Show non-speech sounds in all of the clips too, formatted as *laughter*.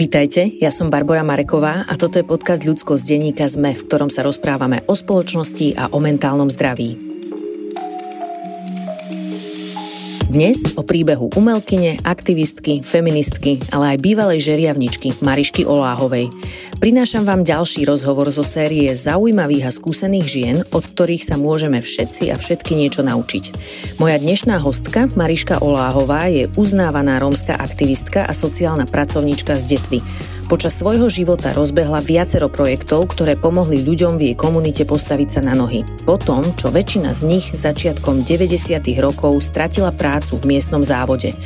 Vitajte, ja som Barbara Mareková a toto je podcast Ľudsko z denníka ZME, v ktorom sa rozprávame o spoločnosti a o mentálnom zdraví. Dnes o príbehu umelkyne, aktivistky, feministky, ale aj bývalej žeriavničky Marišky Oláhovej. Prinášam vám ďalší rozhovor zo série zaujímavých a skúsených žien, od ktorých sa môžeme všetci a všetky niečo naučiť. Moja dnešná hostka, Mariška Oláhová, je uznávaná rómska aktivistka a sociálna pracovníčka z Detvy. Počas svojho života rozbehla viacero projektov, ktoré pomohli ľuďom v jej komunite postaviť sa na nohy. Potom, čo väčšina z nich začiatkom 90. rokov stratila prácu v miestnom závode.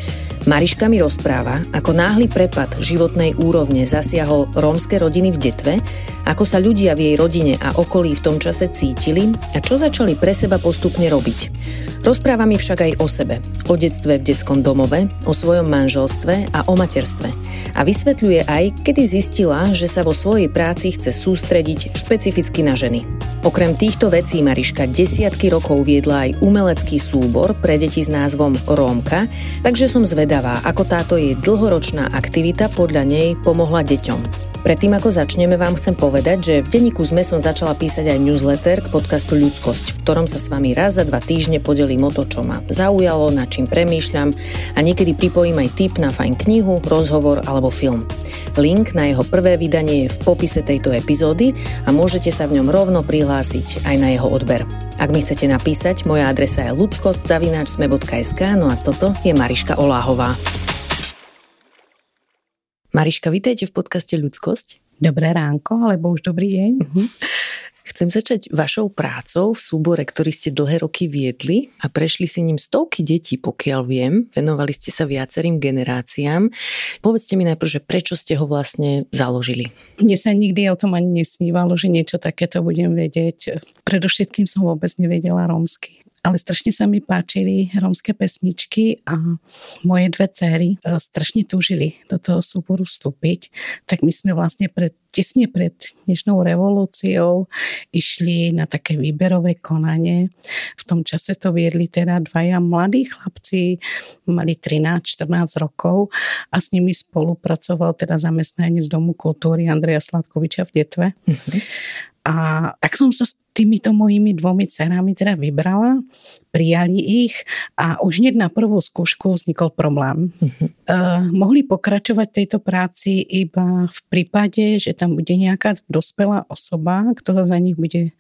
Mariška mi rozpráva, ako náhly prepad životnej úrovne zasiahol rómske rodiny v Detve, ako sa ľudia v jej rodine a okolí v tom čase cítili a čo začali pre seba postupne robiť. Rozpráva mi však aj o sebe, o detstve v detskom domove, o svojom manželstve a o materstve. A vysvetľuje aj, kedy zistila, že sa vo svojej práci chce sústrediť špecificky na ženy. Okrem týchto vecí Mariška desiatky rokov viedla aj umelecký súbor pre deti s názvom Rómka, takže som zvedavá, ako táto jej dlhoročná aktivita podľa nej pomohla deťom. Predtým, ako začneme, vám chcem povedať, že v denníku ZME som začala písať aj newsletter k podcastu Ľudskosť, v ktorom sa s vami raz za dva týždne podelím o to, čo ma zaujalo, nad čím premýšľam a niekedy pripojím aj tip na fajn knihu, rozhovor alebo film. Link na jeho prvé vydanie je v popise tejto epizódy a môžete sa v ňom rovno prihlásiť aj na jeho odber. Ak mi chcete napísať, moja adresa je ludskosť.sme.sk, no a toto je Mariška Oláhová. Mariška, vítajte v podcaste Ľudskosť. Dobré ránko, alebo už dobrý deň. Uh-huh. Chcem začať vašou prácou v súbore, ktorý ste dlhé roky viedli a prešli si ním stovky detí, pokiaľ viem. Venovali ste sa viacerým generáciám. Povedzte mi najprv, že prečo ste ho vlastne založili? Mne sa nikdy o tom ani nesnívalo, že niečo takéto budem vedieť. Predovšetkým som vôbec nevedela rómsky ale strašne sa mi páčili rómske pesničky a moje dve céry e, strašne túžili do toho súboru vstúpiť, tak my sme vlastne pred, tesne pred dnešnou revolúciou išli na také výberové konanie. V tom čase to viedli teda dvaja mladí chlapci, mali 13-14 rokov a s nimi spolupracoval teda zamestnanec Domu kultúry Andreja Sladkoviča v Detve. Mm-hmm. A tak som sa týmito mojimi dvomi cenami teda vybrala, prijali ich a už hneď na prvú skúšku vznikol problém. Uh-huh. Uh, mohli pokračovať tejto práci iba v prípade, že tam bude nejaká dospelá osoba, ktorá za nich bude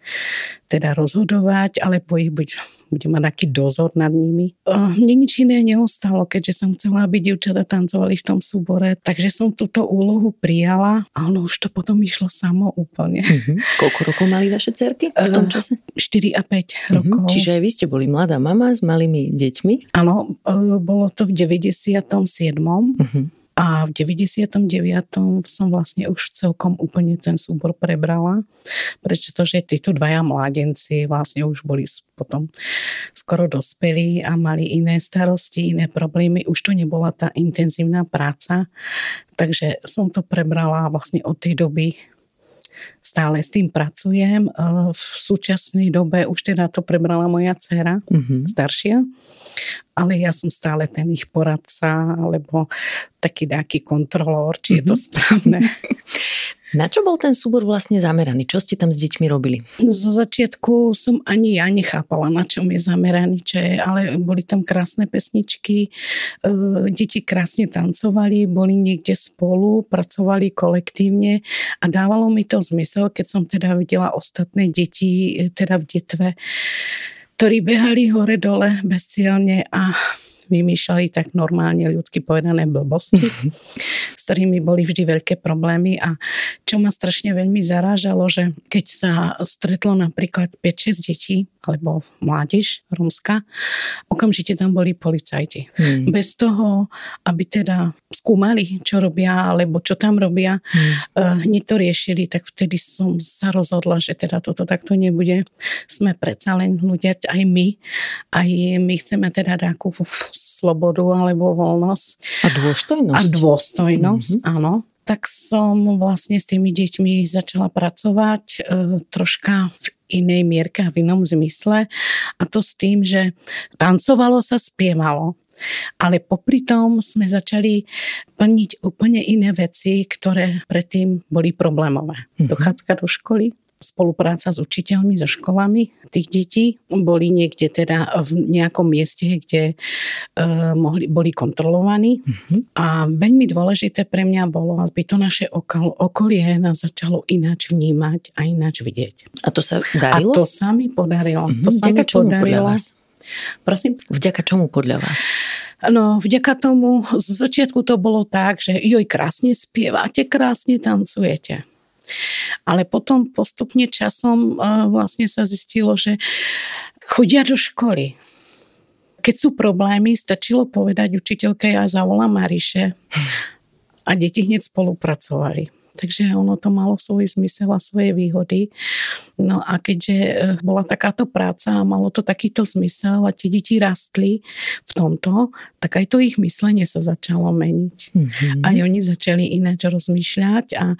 teda rozhodovať, alebo ich buď, bude mať taký dozor nad nimi. Mne nič iné neostalo, keďže som chcela, aby dievčata tancovali v tom súbore, takže som túto úlohu prijala a ono už to potom išlo samo úplne. Uh-huh. Koľko rokov mali vaše cerky? v tom čase? 4 a 5 uh-huh. rokov. Čiže aj vy ste boli mladá mama s malými deťmi? Áno, e, bolo to v 97. Uh-huh. A v 99. som vlastne už celkom úplne ten súbor prebrala, pretože títo dvaja mládenci vlastne už boli potom skoro dospelí a mali iné starosti, iné problémy. Už to nebola tá intenzívna práca, takže som to prebrala vlastne od tej doby stále s tým pracujem. V súčasnej dobe už teda to prebrala moja dcera, mm-hmm. staršia, ale ja som stále ten ich poradca, alebo taký nejaký kontrolór, či mm-hmm. je to mhm. správne. *laughs* Na čo bol ten súbor vlastne zameraný? Čo ste tam s deťmi robili? Zo začiatku som ani ja nechápala, na čom je zameraný, čo je, ale boli tam krásne pesničky, e, deti krásne tancovali, boli niekde spolu, pracovali kolektívne a dávalo mi to zmysel, keď som teda videla ostatné deti, e, teda v detve, ktorí behali hore-dole bezcielne a vymýšľali tak normálne ľudsky povedané blbosti, s ktorými boli vždy veľké problémy. A čo ma strašne veľmi zarážalo, že keď sa stretlo napríklad 5-6 detí alebo mládež romská, okamžite tam boli policajti. Hmm. Bez toho, aby teda skúmali, čo robia alebo čo tam robia, hmm. hneď to riešili, tak vtedy som sa rozhodla, že teda toto takto nebude. Sme predsa len ľudia, aj my, aj my chceme teda takú slobodu alebo voľnosť. A dôstojnosť. A dôstojnosť, mm-hmm. áno. Tak som vlastne s tými deťmi začala pracovať e, troška v inej mierke a v inom zmysle. A to s tým, že tancovalo sa, spievalo. Ale popri tom sme začali plniť úplne iné veci, ktoré predtým boli problémové. Mm-hmm. Dochádzka do školy, spolupráca s učiteľmi, so školami tých detí. Boli niekde teda v nejakom mieste, kde uh, mohli, boli kontrolovaní. Mm-hmm. A veľmi dôležité pre mňa bolo, aby to naše okol, okolie nás začalo ináč vnímať a ináč vidieť. A to sa darilo? A to sa mi podarilo. Mm-hmm. To sa Vďaka mi podarilo. Vás? Prosím? Vďaka čomu podľa vás? No, vďaka tomu, z začiatku to bolo tak, že joj, krásne spievate, krásne tancujete. Ale potom postupne časom vlastne sa zistilo, že chodia do školy. Keď sú problémy, stačilo povedať učiteľke, ja zavolám Mariše a deti hneď spolupracovali. Takže ono to malo svoj zmysel a svoje výhody. No a keďže e, bola takáto práca a malo to takýto zmysel a tie deti rastli v tomto, tak aj to ich myslenie sa začalo meniť. Mm-hmm. Aj oni začali ináč rozmýšľať a e,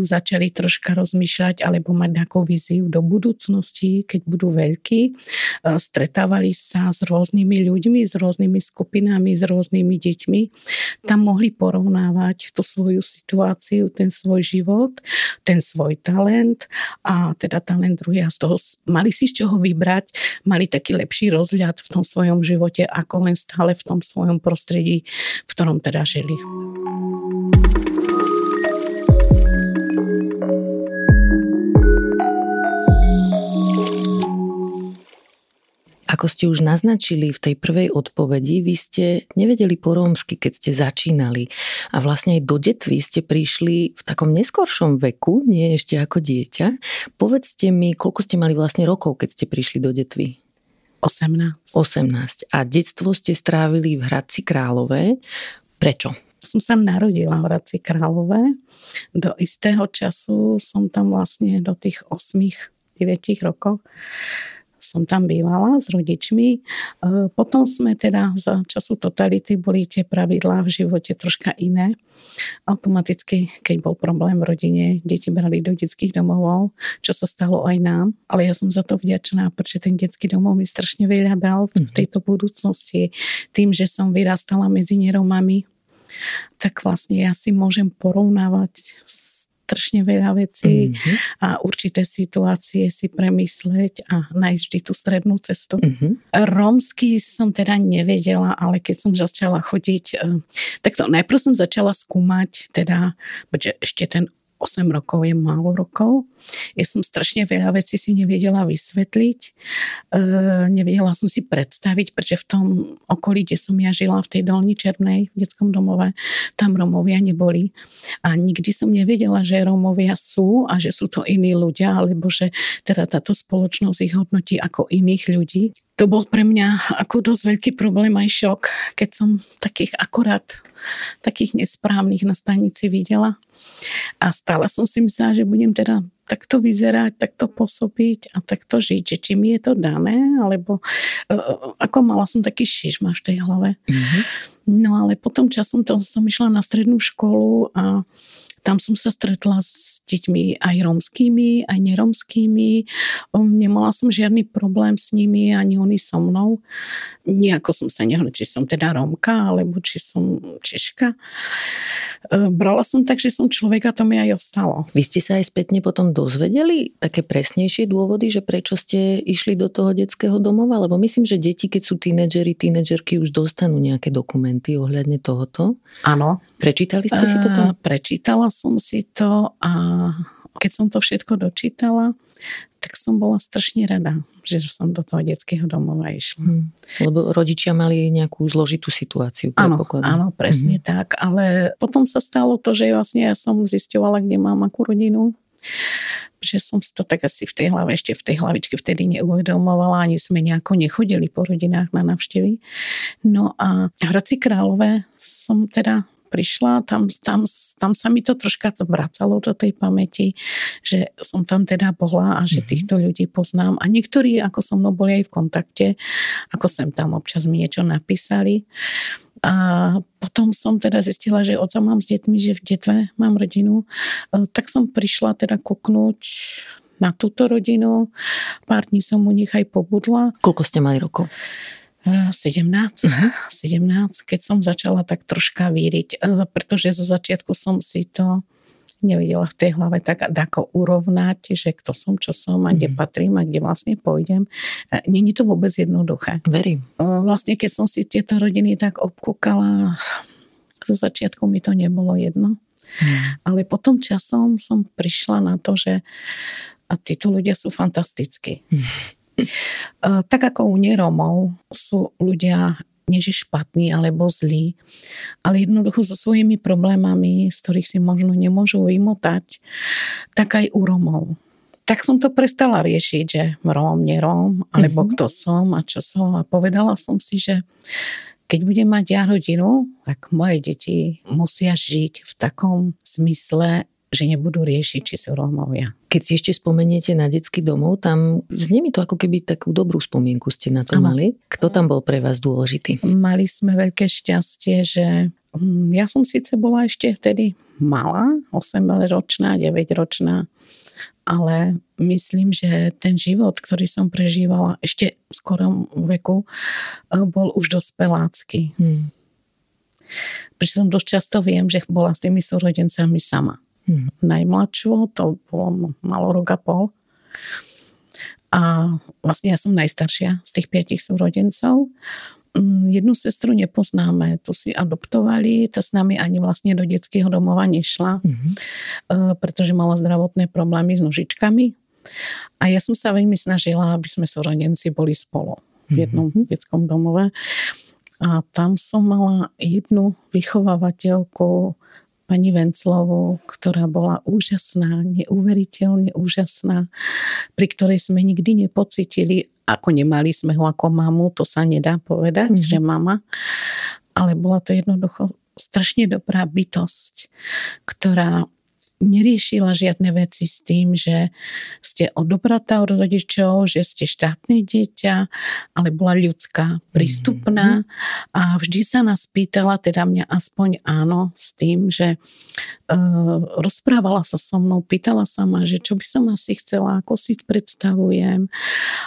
začali troška rozmýšľať alebo mať nejakú víziu do budúcnosti, keď budú veľkí. E, stretávali sa s rôznymi ľuďmi, s rôznymi skupinami, s rôznymi deťmi. Tam mohli porovnávať tú svoju situáciu, ten svoj svoj život, ten svoj talent a teda talent druhý a z toho mali si z čoho vybrať, mali taký lepší rozhľad v tom svojom živote ako len stále v tom svojom prostredí, v ktorom teda žili. Ako ste už naznačili v tej prvej odpovedi, vy ste nevedeli po rómsky, keď ste začínali. A vlastne aj do detvy ste prišli v takom neskoršom veku, nie ešte ako dieťa. Povedzte mi, koľko ste mali vlastne rokov, keď ste prišli do detvy? 18. 18. A detstvo ste strávili v Hradci Králové. Prečo? som sa narodila v Hradci Králové. Do istého času som tam vlastne do tých 8-9 rokov som tam bývala s rodičmi. E, potom sme teda za času totality boli tie pravidlá v živote troška iné. Automaticky, keď bol problém v rodine, deti brali do detských domov, čo sa stalo aj nám. Ale ja som za to vďačná, pretože ten detský domov mi strašne veľa dal v mhm. tejto budúcnosti. Tým, že som vyrastala medzi neromami, tak vlastne ja si môžem porovnávať s strašne veľa vecí mm-hmm. a určité situácie si premysleť a nájsť vždy tú strednú cestu. Mm-hmm. Rómsky som teda nevedela, ale keď som začala chodiť, eh, tak to najprv som začala skúmať, teda, ešte ten 8 rokov je málo rokov. Ja som strašne veľa vecí si nevedela vysvetliť. E, nevedela som si predstaviť, pretože v tom okolí, kde som ja žila, v tej Dolní Černej, v detskom domove, tam Romovia neboli. A nikdy som nevedela, že Romovia sú a že sú to iní ľudia, alebo že teda táto spoločnosť ich hodnotí ako iných ľudí to bol pre mňa ako dosť veľký problém aj šok, keď som takých akorát, takých nesprávnych na stanici videla. A stále som si myslela, že budem teda takto vyzerať, takto pôsobiť a takto žiť, že či mi je to dané, alebo uh, ako mala som taký šišma v tej hlave. Mm-hmm. No ale potom časom to som išla na strednú školu a tam som sa stretla s deťmi aj romskými, aj neromskými. Nemala som žiadny problém s nimi, ani oni so mnou. Nejako som sa nehľadala, či som teda Romka, alebo či som Češka. E, brala som tak, že som človek a to mi aj ostalo. Vy ste sa aj spätne potom dozvedeli také presnejšie dôvody, že prečo ste išli do toho detského domova? Lebo myslím, že deti, keď sú tínedžeri, tínedžerky už dostanú nejaké dokumenty ohľadne tohoto. Áno. Prečítali ste si toto? Prečítala som si to a keď som to všetko dočítala, tak som bola strašne rada, že som do toho detského domova išla. Hmm. Lebo rodičia mali nejakú zložitú situáciu. Áno, áno, presne hmm. tak. Ale potom sa stalo to, že vlastne ja som zisťovala, kde mám akú rodinu že som si to tak asi v tej hlave, ešte v tej hlavičke vtedy neuvedomovala, ani sme nejako nechodili po rodinách na navštevy. No a v Hradci Králové som teda prišla, tam, tam, tam sa mi to troška vracalo do tej pamäti, že som tam teda bola a že mhm. týchto ľudí poznám. A niektorí, ako so mnou boli aj v kontakte, ako sem tam občas mi niečo napísali. A potom som teda zistila, že oca mám s deťmi, že v detve mám rodinu. E, tak som prišla teda kuknúť na túto rodinu. Pár dní som u nich aj pobudla. Koľko ste mali rokov? 17, uh-huh. 17, keď som začala tak troška víriť, pretože zo začiatku som si to nevedela v tej hlave tak ako urovnať, že kto som, čo som a kde mm. patrím a kde vlastne pôjdem. Není to vôbec jednoduché. Verím. Vlastne keď som si tieto rodiny tak obkúkala, zo začiatku mi to nebolo jedno. Mm. Ale potom časom som prišla na to, že a títo ľudia sú fantastickí. Mm. Tak ako u neromov sú ľudia nie že špatný alebo zlý, ale jednoducho so svojimi problémami, z ktorých si možno nemôžu vymotať, tak aj u Romov. Tak som to prestala riešiť, že Róm, neróm, alebo mm-hmm. kto som a čo som. A povedala som si, že keď budem mať ja rodinu, tak moje deti musia žiť v takom zmysle, že nebudú riešiť, či sú Rómovia. Keď si ešte spomeniete na detský domov, tam znie mi to ako keby takú dobrú spomienku ste na to ano. mali. Kto tam bol pre vás dôležitý? Mali sme veľké šťastie, že mm, ja som síce bola ešte vtedy malá, 8-ročná, 9-ročná, ale myslím, že ten život, ktorý som prežívala ešte v skorom veku, e, bol už dospelácky. Hmm. Prečo som dosť často viem, že bola s tými súrodencami sama hmm. najmladšiu, to bolo malo rok a pol. A vlastne ja som najstaršia z tých piatich súrodencov. Mm, jednu sestru nepoznáme, tu si adoptovali, tá s nami ani vlastne do detského domova nešla, mm-hmm. pretože mala zdravotné problémy s nožičkami. A ja som sa veľmi snažila, aby sme súrodenci boli spolu v mhm. jednom mm-hmm. detskom domove. A tam som mala jednu vychovávateľku, pani Venclovú, ktorá bola úžasná, neuveriteľne úžasná, pri ktorej sme nikdy nepocitili, ako nemali sme ho ako mamu, to sa nedá povedať, mm-hmm. že mama, ale bola to jednoducho strašne dobrá bytosť, ktorá neriešila žiadne veci s tým, že ste odobratá od rodičov, že ste štátne dieťa, ale bola ľudská, prístupná mm-hmm. a vždy sa nás pýtala, teda mňa aspoň áno, s tým, že uh, rozprávala sa so mnou, pýtala sa ma, že čo by som asi chcela, ako si predstavujem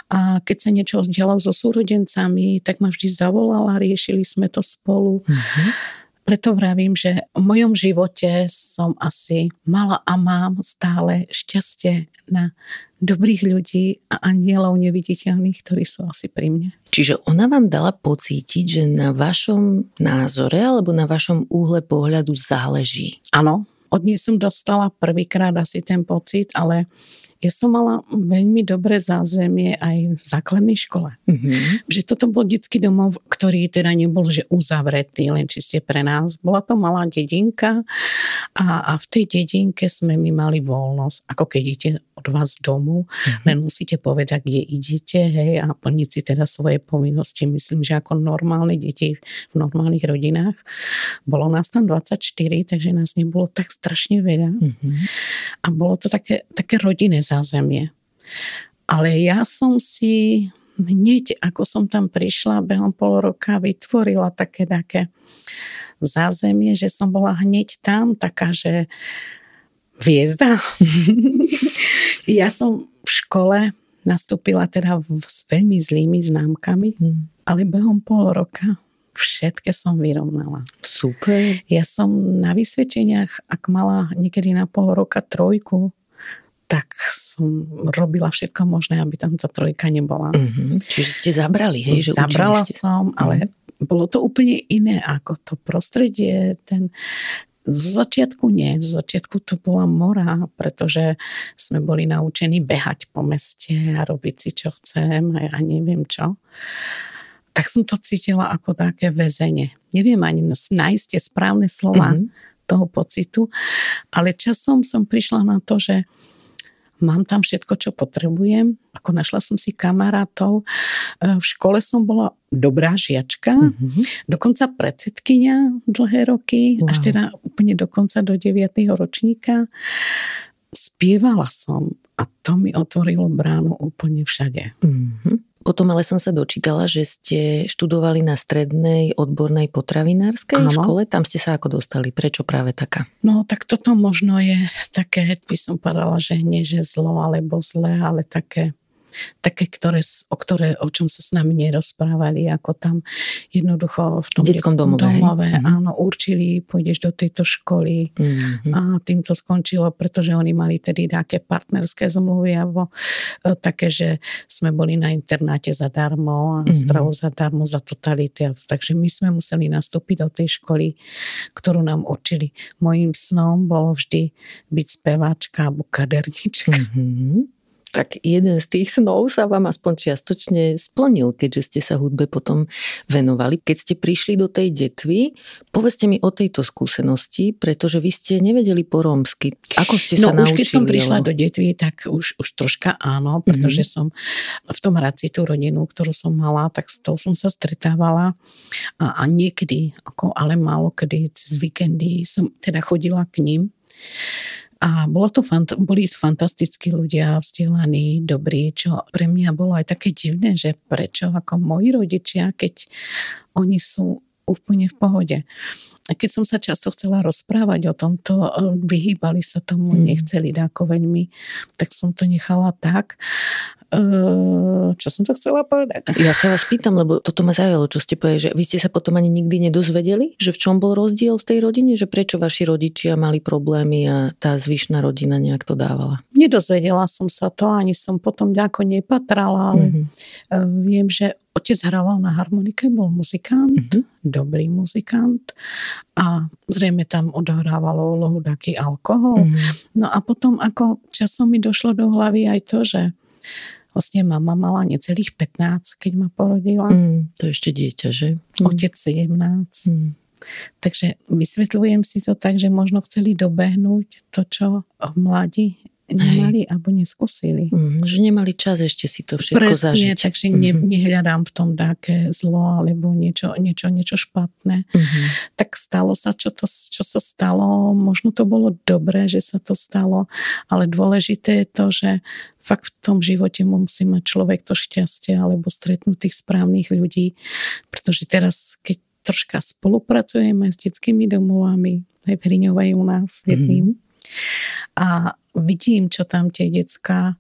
a keď sa niečo dialo so súrodencami, tak ma vždy zavolala, riešili sme to spolu. Mm-hmm preto vravím, že v mojom živote som asi mala a mám stále šťastie na dobrých ľudí a anielov neviditeľných, ktorí sú asi pri mne. Čiže ona vám dala pocítiť, že na vašom názore alebo na vašom úhle pohľadu záleží? Áno, od nej som dostala prvýkrát asi ten pocit, ale ja som mala veľmi dobré zázemie aj v základnej škole. Mm-hmm. Že toto bol detský domov, ktorý teda nebol že uzavretý, len čiste pre nás. Bola to malá dedinka a, a v tej dedinke sme my mali voľnosť, ako keď idete od vás domu, mm-hmm. len musíte povedať, kde idete, hej, a plniť si teda svoje povinnosti. Myslím, že ako normálne deti v normálnych rodinách. Bolo nás tam 24, takže nás nebolo tak strašne veľa. Mm-hmm. A bolo to také, také rodinné zázemie. Ale ja som si hneď, ako som tam prišla, behom pol roka vytvorila také také zázemie, že som bola hneď tam taká, že hviezda. *laughs* ja som v škole nastúpila teda s veľmi zlými známkami, hmm. ale behom pol roka všetké som vyrovnala. Super. Ja som na vysvedčeniach, ak mala niekedy na pol roka trojku, tak som robila všetko možné, aby tam tá trojka nebola. Mm-hmm. Čiže ste zabrali, hej? Že Zabrala ste... som, ale mm. bolo to úplne iné ako to prostredie, ten, zo začiatku nie, zo začiatku to bola mora, pretože sme boli naučení behať po meste a robiť si čo chcem a ja neviem čo. Tak som to cítila ako také väzenie. Neviem ani nájsť tie správne slova mm-hmm. toho pocitu, ale časom som prišla na to, že mám tam všetko, čo potrebujem. Ako našla som si kamarátov. E, v škole som bola dobrá žiačka, mm-hmm. dokonca predsedkynia dlhé roky, wow. až teda úplne dokonca do 9. ročníka. Spievala som a to mi otvorilo bránu úplne všade. Mm-hmm. Potom ale som sa dočítala, že ste študovali na strednej odbornej potravinárskej Áno. škole. Tam ste sa ako dostali? Prečo práve taká? No tak toto možno je také, by som povedala, že nie že zlo alebo zlé, ale také také, ktoré, o, ktoré, o čom sa s nami nerozprávali, ako tam jednoducho v tom detskom, domove, domove mm. áno, určili, pôjdeš do tejto školy mm-hmm. a tým to skončilo, pretože oni mali tedy nejaké partnerské zmluvy alebo e, také, že sme boli na internáte zadarmo a mm-hmm. stravu zadarmo za totality. Takže my sme museli nastúpiť do tej školy, ktorú nám určili. Mojím snom bolo vždy byť speváčka alebo kadernička. Mm-hmm tak jeden z tých snov sa vám aspoň čiastočne splnil, keďže ste sa hudbe potom venovali. Keď ste prišli do tej detvy, povedzte mi o tejto skúsenosti, pretože vy ste nevedeli po rómsky. Ako ste sa no, naučili? už keď som prišla do detvy, tak už, už troška áno, pretože mm-hmm. som v tom Hradci tú rodinu, ktorú som mala, tak s tou som sa stretávala a, a niekedy, ako, ale málo kedy cez víkendy som teda chodila k ním a bolo to fant- boli fantastickí ľudia, vzdelaní, dobrí, čo pre mňa bolo aj také divné, že prečo ako moji rodičia, keď oni sú úplne v pohode. A keď som sa často chcela rozprávať o tomto, vyhýbali sa tomu, hmm. nechceli dáko veľmi, tak som to nechala tak. Čo som to chcela povedať? Ja sa vás pýtam, lebo toto ma zaujalo, čo ste povedali, že vy ste sa potom ani nikdy nedozvedeli, že v čom bol rozdiel v tej rodine, že prečo vaši rodičia mali problémy a tá zvyšná rodina nejak to dávala? Nedozvedela som sa to, ani som potom ďako nepatrala, ale mm-hmm. viem, že otec hrával na harmonike, bol muzikant, mm-hmm. dobrý muzikant a zrejme tam odohrávalo úlohu taký alkohol. Mm-hmm. No a potom ako časom mi došlo do hlavy aj to, že Vlastne mama mala necelých 15, keď ma porodila. Mm, to ešte dieťa, že? Mm. Otec 17. Mm. Takže vysvetľujem si to tak, že možno chceli dobehnúť to, čo v mladí nemali Hej. alebo neskúsili. Mm, že nemali čas ešte si to všetko Presne, zažiť. takže mm-hmm. ne, nehľadám v tom také zlo alebo niečo, niečo, niečo špatné. Mm-hmm. Tak stalo sa, čo, to, čo sa stalo. Možno to bolo dobré, že sa to stalo, ale dôležité je to, že fakt v tom živote musí mať človek to šťastie alebo stretnúť tých správnych ľudí, pretože teraz, keď troška spolupracujeme s detskými domovami, aj v Hriňovej u nás jedným, mm-hmm a vidím, čo tam tie detská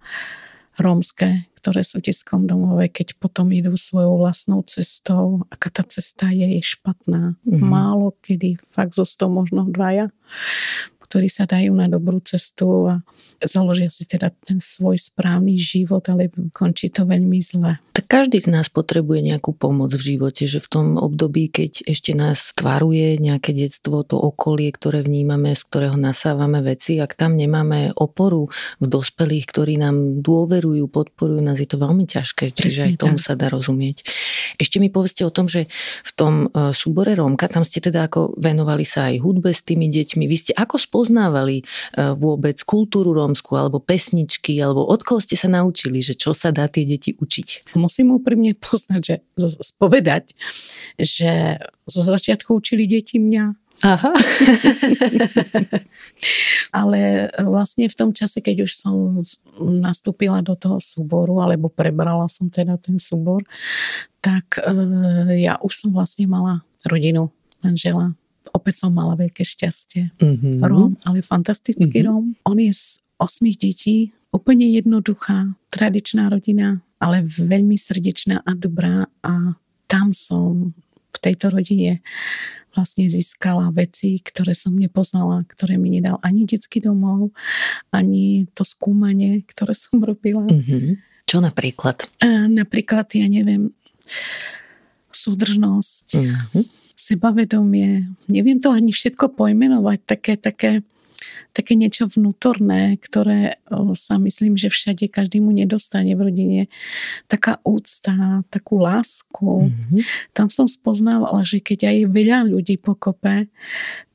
rómske, ktoré sú v detskom domove, keď potom idú svojou vlastnou cestou, aká tá cesta je, je špatná. Mm-hmm. Málo kedy fakt zostal možno dvaja ktorí sa dajú na dobrú cestu a založia si teda ten svoj správny život, ale končí to veľmi zle. Tak každý z nás potrebuje nejakú pomoc v živote, že v tom období, keď ešte nás tvaruje nejaké detstvo, to okolie, ktoré vnímame, z ktorého nasávame veci, ak tam nemáme oporu v dospelých, ktorí nám dôverujú, podporujú nás, je to veľmi ťažké, čiže Presne aj tomu tak. sa dá rozumieť. Ešte mi povedzte o tom, že v tom e, súbore Rómka, tam ste teda ako venovali sa aj hudbe s tými deťmi. Vy ste ako spolu poznávali e, vôbec kultúru rómsku alebo pesničky, alebo od koho ste sa naučili, že čo sa dá tie deti učiť? Musím úprimne *laughs* poznať, že spovedať, že zo začiatku učili deti mňa, Aha. *laughs* Ale vlastne v tom čase, keď už som nastúpila do toho súboru, alebo prebrala som teda ten súbor, tak e, ja už som vlastne mala rodinu, manžela, opäť som mala veľké šťastie. Mm-hmm. Róm, ale fantastický mm-hmm. Róm. On je z osmých detí, úplne jednoduchá, tradičná rodina, ale veľmi srdečná a dobrá a tam som v tejto rodine vlastne získala veci, ktoré som nepoznala, ktoré mi nedal ani detský domov, ani to skúmanie, ktoré som robila. Mm-hmm. Čo napríklad? A napríklad, ja neviem, súdržnosť, mm-hmm sebavedomie, neviem to ani všetko pojmenovať, také, také, také niečo vnútorné, ktoré sa myslím, že všade každému nedostane v rodine. Taká úcta, takú lásku. Mm-hmm. Tam som spoznávala, že keď aj veľa ľudí pokope,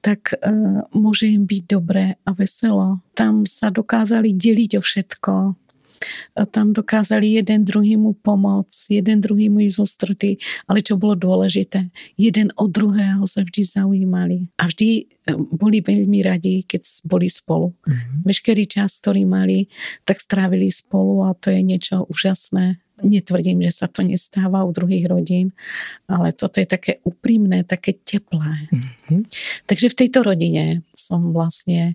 tak uh, môže im byť dobré a veselo. Tam sa dokázali deliť o všetko tam dokázali jeden druhýmu pomôcť, jeden druhýmu ísť ústrety, ale čo bolo dôležité, jeden od druhého sa vždy zaujímali a vždy e, boli veľmi radi, keď boli spolu. Mm-hmm. Veškerý čas, ktorý mali, tak strávili spolu a to je niečo úžasné Netvrdím, že sa to nestáva u druhých rodín, ale toto je také úprimné, také teplé. Mm-hmm. Takže v tejto rodine som vlastne,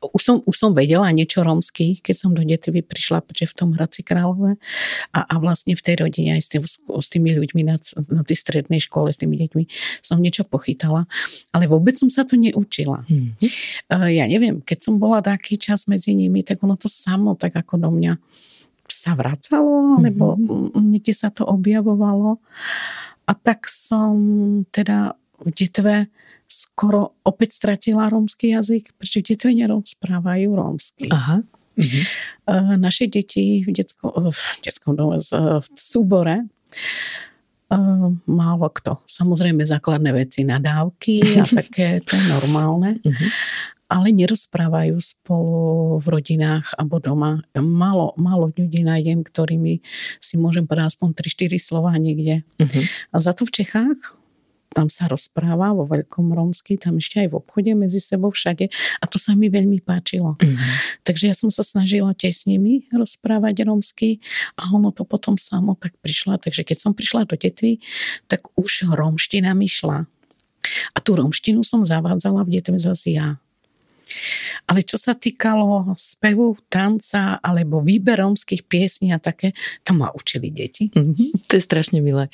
už som, už som vedela niečo romsky, keď som do Detvy prišla, pretože v tom Hradci Králové a, a vlastne v tej rodine aj s, tým, s tými ľuďmi na, na tej strednej škole, s tými deťmi som niečo pochytala, ale vôbec som sa to neučila. Mm-hmm. Ja neviem, keď som bola taký čas medzi nimi, tak ono to samo tak ako do mňa sa vracalo, alebo mm-hmm. niekde sa to objavovalo. A tak som teda v detve skoro opäť stratila rómsky jazyk, pretože v detve nerozprávajú rómsky. Aha. Mm-hmm. Naše deti v, detsko, v detskom dome, v súbore málo kto. Samozrejme základné veci, nadávky a *laughs* také, to je normálne. Mm-hmm ale nerozprávajú spolu v rodinách alebo doma. Málo, málo ľudí nájdem, ktorými si môžem povedať aspoň 3-4 slova niekde. Uh-huh. A za to v Čechách tam sa rozpráva vo veľkom rómsky, tam ešte aj v obchode medzi sebou všade a to sa mi veľmi páčilo. Uh-huh. Takže ja som sa snažila tiež s nimi rozprávať rómsky a ono to potom samo tak prišlo. Takže keď som prišla do Detvy, tak už rómština mi šla. A tú rómštinu som zavádzala v Detve zase ja. Ale čo sa týkalo spevu, tanca alebo výber rómskych piesní a také, to ma učili deti. Mm-hmm, to je strašne milé.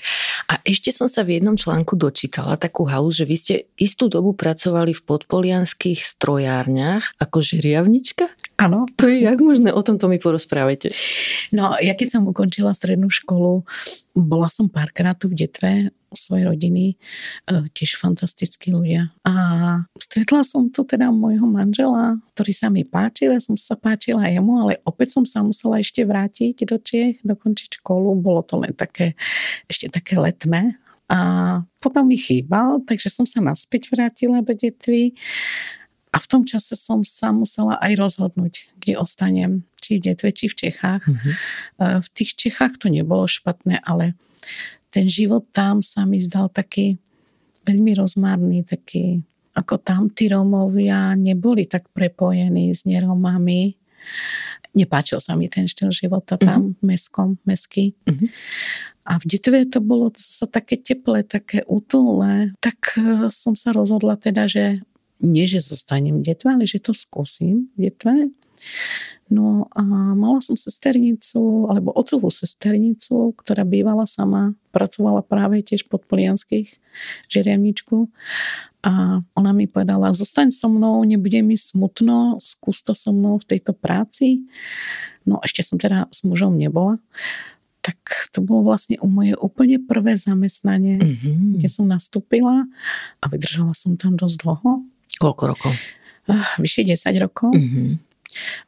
A ešte som sa v jednom článku dočítala takú halu, že vy ste istú dobu pracovali v podpolianských strojárniach ako žeriavnička? Áno. To je jak možné? O tomto mi porozprávajte. No, ja keď som ukončila strednú školu, bola som párkrát tu v Detve u svojej rodiny, e, tiež fantastickí ľudia. A stretla som tu teda môjho manžela, ktorý sa mi páčil, ja som sa páčila jemu, ale opäť som sa musela ešte vrátiť do Čiech, dokončiť školu. Bolo to len také, ešte také letné. A potom mi chýbal, takže som sa naspäť vrátila do Detvy a v tom čase som sa musela aj rozhodnúť, kde ostanem, či v Detve, či v Čechách. Mm-hmm. V tých Čechách to nebolo špatné, ale ten život tam sa mi zdal taký veľmi rozmarný, taký ako tam tí Rómovia neboli tak prepojení s neromami. Nepáčil sa mi ten štýl života tam, mm-hmm. meskom, mesky. Mm-hmm. A v Detve to bolo sa také teplé, také útulné. Tak e, som sa rozhodla teda, že nie, že zostanem v detve, ale že to skúsim v detve. No a mala som sesternicu, alebo otcovú sesternicu, ktorá bývala sama, pracovala práve tiež pod Polianských žeriavničku. A ona mi povedala, zostaň so mnou, nebude mi smutno, skús to so mnou v tejto práci. No ešte som teda s mužom nebola. Tak to bolo vlastne u moje úplne prvé zamestnanie, mm-hmm. kde som nastúpila a vydržala som tam dosť dlho. Koľko rokov? Uh, vyše 10 rokov. Uh-huh.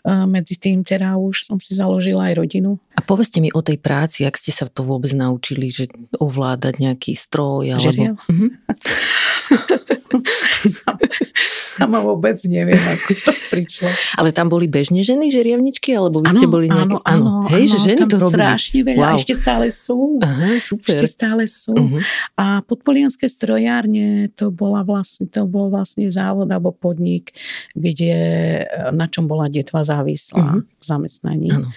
Medzi tým teda už som si založila aj rodinu. A povedzte mi o tej práci, ak ste sa to vôbec naučili, že ovládať nejaký stroj alebo... *laughs* *laughs* *laughs* sama vôbec neviem, ako to *laughs* prišlo. Ale tam boli bežne ženy žeriavničky, alebo vy ano, ste boli nejaké... Áno, áno, Hej, áno, že ženy tam to robili. strašne veľa, wow. ešte stále sú. Aha, super. Ešte stále sú. Uh-huh. A podpolianské strojárne, to, bola vlastne, to bol vlastne závod alebo podnik, kde, na čom bola detva závislá uh-huh. v zamestnaní. Áno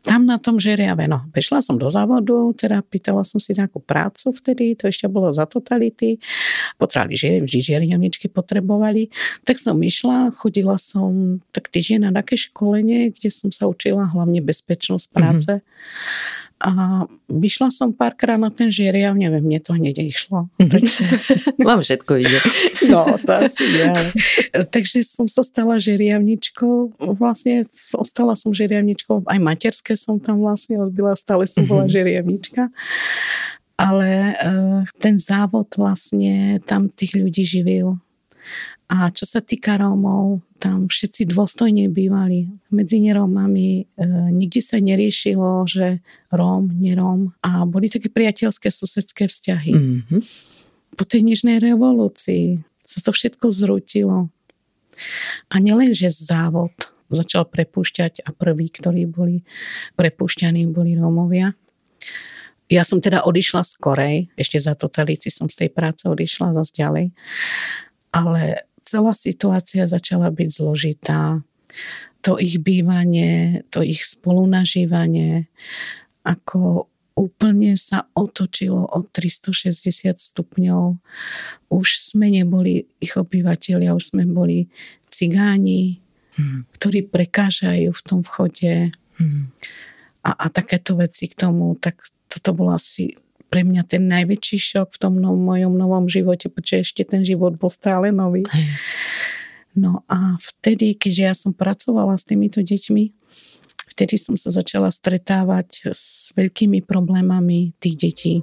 tam na tom žeriave, no, prišla som do závodu, teda pýtala som si nejakú prácu vtedy, to ešte bolo za totality, potrebovali žeri, vždy žeriavničky potrebovali, tak som išla, chodila som tak týždeň na také školenie, kde som sa učila hlavne bezpečnosť práce. Mm-hmm. A vyšla som párkrát na ten žeriav, neviem, mne to hneď išlo. Mhm. Takže... *laughs* Vám všetko ide. No, to asi je. Takže som sa stala žeriavničkou. Vlastne ostala som žeriavničkou, aj materské som tam vlastne odbila, stále som bola mhm. žeriavnička. Ale uh, ten závod vlastne tam tých ľudí živil. A čo sa týka Rómov, tam všetci dôstojne bývali. Medzi nerómami e, nikdy sa neriešilo, že Róm, neróm. A boli také priateľské susedské vzťahy. Mm-hmm. Po tej dnešnej revolúcii sa to všetko zrutilo. A nielen, že závod začal prepúšťať a prví, ktorí boli prepúšťaní, boli Rómovia. Ja som teda odišla skorej, ešte za totality som z tej práce odišla zase ďalej. Ale celá situácia začala byť zložitá. To ich bývanie, to ich spolunažívanie, ako úplne sa otočilo o 360 stupňov. Už sme neboli ich obyvateľia, už sme boli cigáni, hmm. ktorí prekážajú v tom vchode. Hmm. A, a takéto veci k tomu, tak toto bolo asi pre mňa ten najväčší šok v tom no, mojom novom živote, pretože ešte ten život bol stále nový. No a vtedy, keďže ja som pracovala s týmito deťmi, vtedy som sa začala stretávať s veľkými problémami tých detí.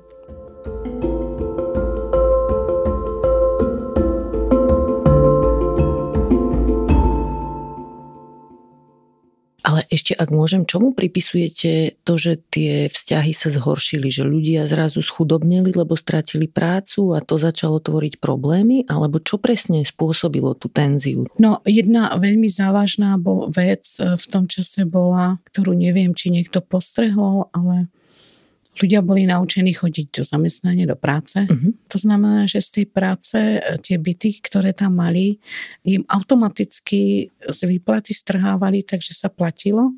Ešte, ak môžem, čomu pripisujete to, že tie vzťahy sa zhoršili, že ľudia zrazu schudobneli, lebo stratili prácu a to začalo tvoriť problémy? Alebo čo presne spôsobilo tú tenziu? No, jedna veľmi závažná vec v tom čase bola, ktorú neviem, či niekto postrehol, ale ľudia boli naučení chodiť do zamestnania, do práce. Uh-huh. To znamená, že z tej práce e, tie byty, ktoré tam mali, im automaticky z výplaty strhávali, takže sa platilo.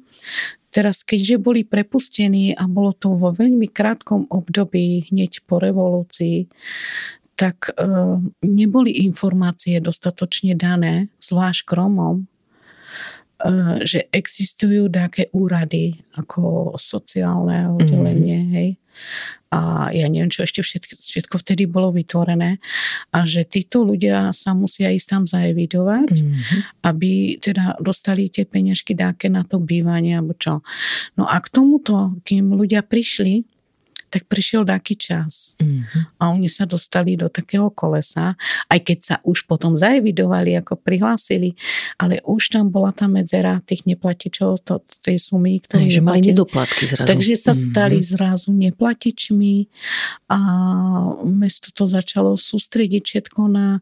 Teraz, keďže boli prepustení a bolo to vo veľmi krátkom období, hneď po revolúcii, tak e, neboli informácie dostatočne dané, zvlášť kromom, že existujú nejaké úrady ako sociálne oddelenie, mm-hmm. hej. A ja neviem, čo ešte všetko, všetko vtedy bolo vytvorené. A že títo ľudia sa musia ísť tam zaevidovať, mm-hmm. aby teda dostali tie peňažky dáke na to bývanie, alebo čo. No a k tomuto, kým ľudia prišli, tak prišiel taký čas. Mm-hmm. A oni sa dostali do takého kolesa, aj keď sa už potom zaevidovali, ako prihlásili, ale už tam bola tá medzera tých neplatičov, to, tej sumy, ktoré že mali nedoplatky zrazu. Takže sa mm-hmm. stali zrazu neplatičmi a mesto to začalo sústrediť všetko na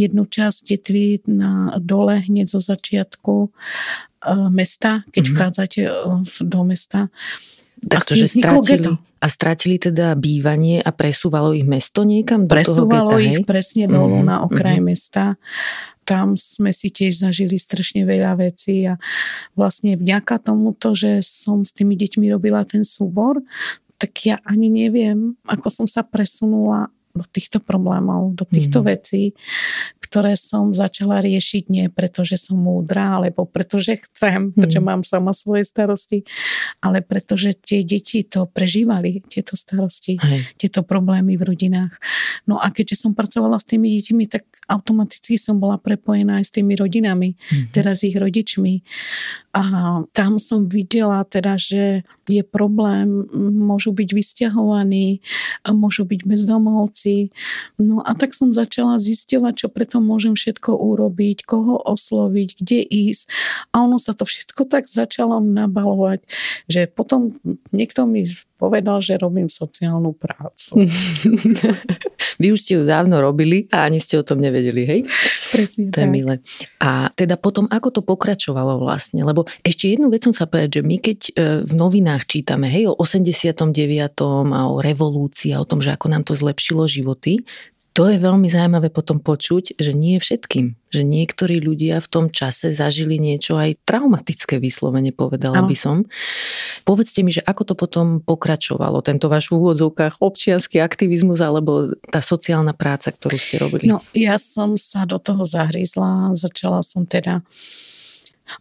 jednu časť detvy na dole hneď zo začiatku e, mesta, keď mm-hmm. vchádzate e, do mesta. Takže stratili, a stratili teda bývanie a presúvalo ich mesto niekam do presúvalo toho geta, ich hej? presne dolu mm-hmm, na okraj mm-hmm. mesta. Tam sme si tiež zažili strašne veľa vecí a vlastne vďaka tomuto, že som s tými deťmi robila ten súbor, tak ja ani neviem, ako som sa presunula do týchto problémov, do týchto mm. vecí, ktoré som začala riešiť nie preto, že som múdra, alebo preto, že chcem, mm. pretože mám sama svoje starosti, ale preto, že tie deti to prežívali, tieto starosti, Hej. tieto problémy v rodinách. No a keďže som pracovala s tými deťmi, tak automaticky som bola prepojená aj s tými rodinami, mm. teraz ich rodičmi. A tam som videla teda, že je problém, môžu byť vysťahovaní, môžu byť bezdomovci. No a tak som začala zisťovať, čo preto môžem všetko urobiť, koho osloviť, kde ísť. A ono sa to všetko tak začalo nabalovať, že potom niekto mi povedal, že robím sociálnu prácu. *laughs* Vy už ste ju dávno robili a ani ste o tom nevedeli, hej? Presne To tak. milé. A teda potom, ako to pokračovalo vlastne? Lebo ešte jednu vec som sa povedať, že my keď e, v novinách čítame, hej, o 89. a o revolúcii a o tom, že ako nám to zlepšilo životy, to je veľmi zaujímavé potom počuť, že nie všetkým. Že niektorí ľudia v tom čase zažili niečo aj traumatické vyslovene, povedala ano. by som. Povedzte mi, že ako to potom pokračovalo, tento váš v úvodzovkách občianský aktivizmus alebo tá sociálna práca, ktorú ste robili? No, ja som sa do toho zahryzla, začala som teda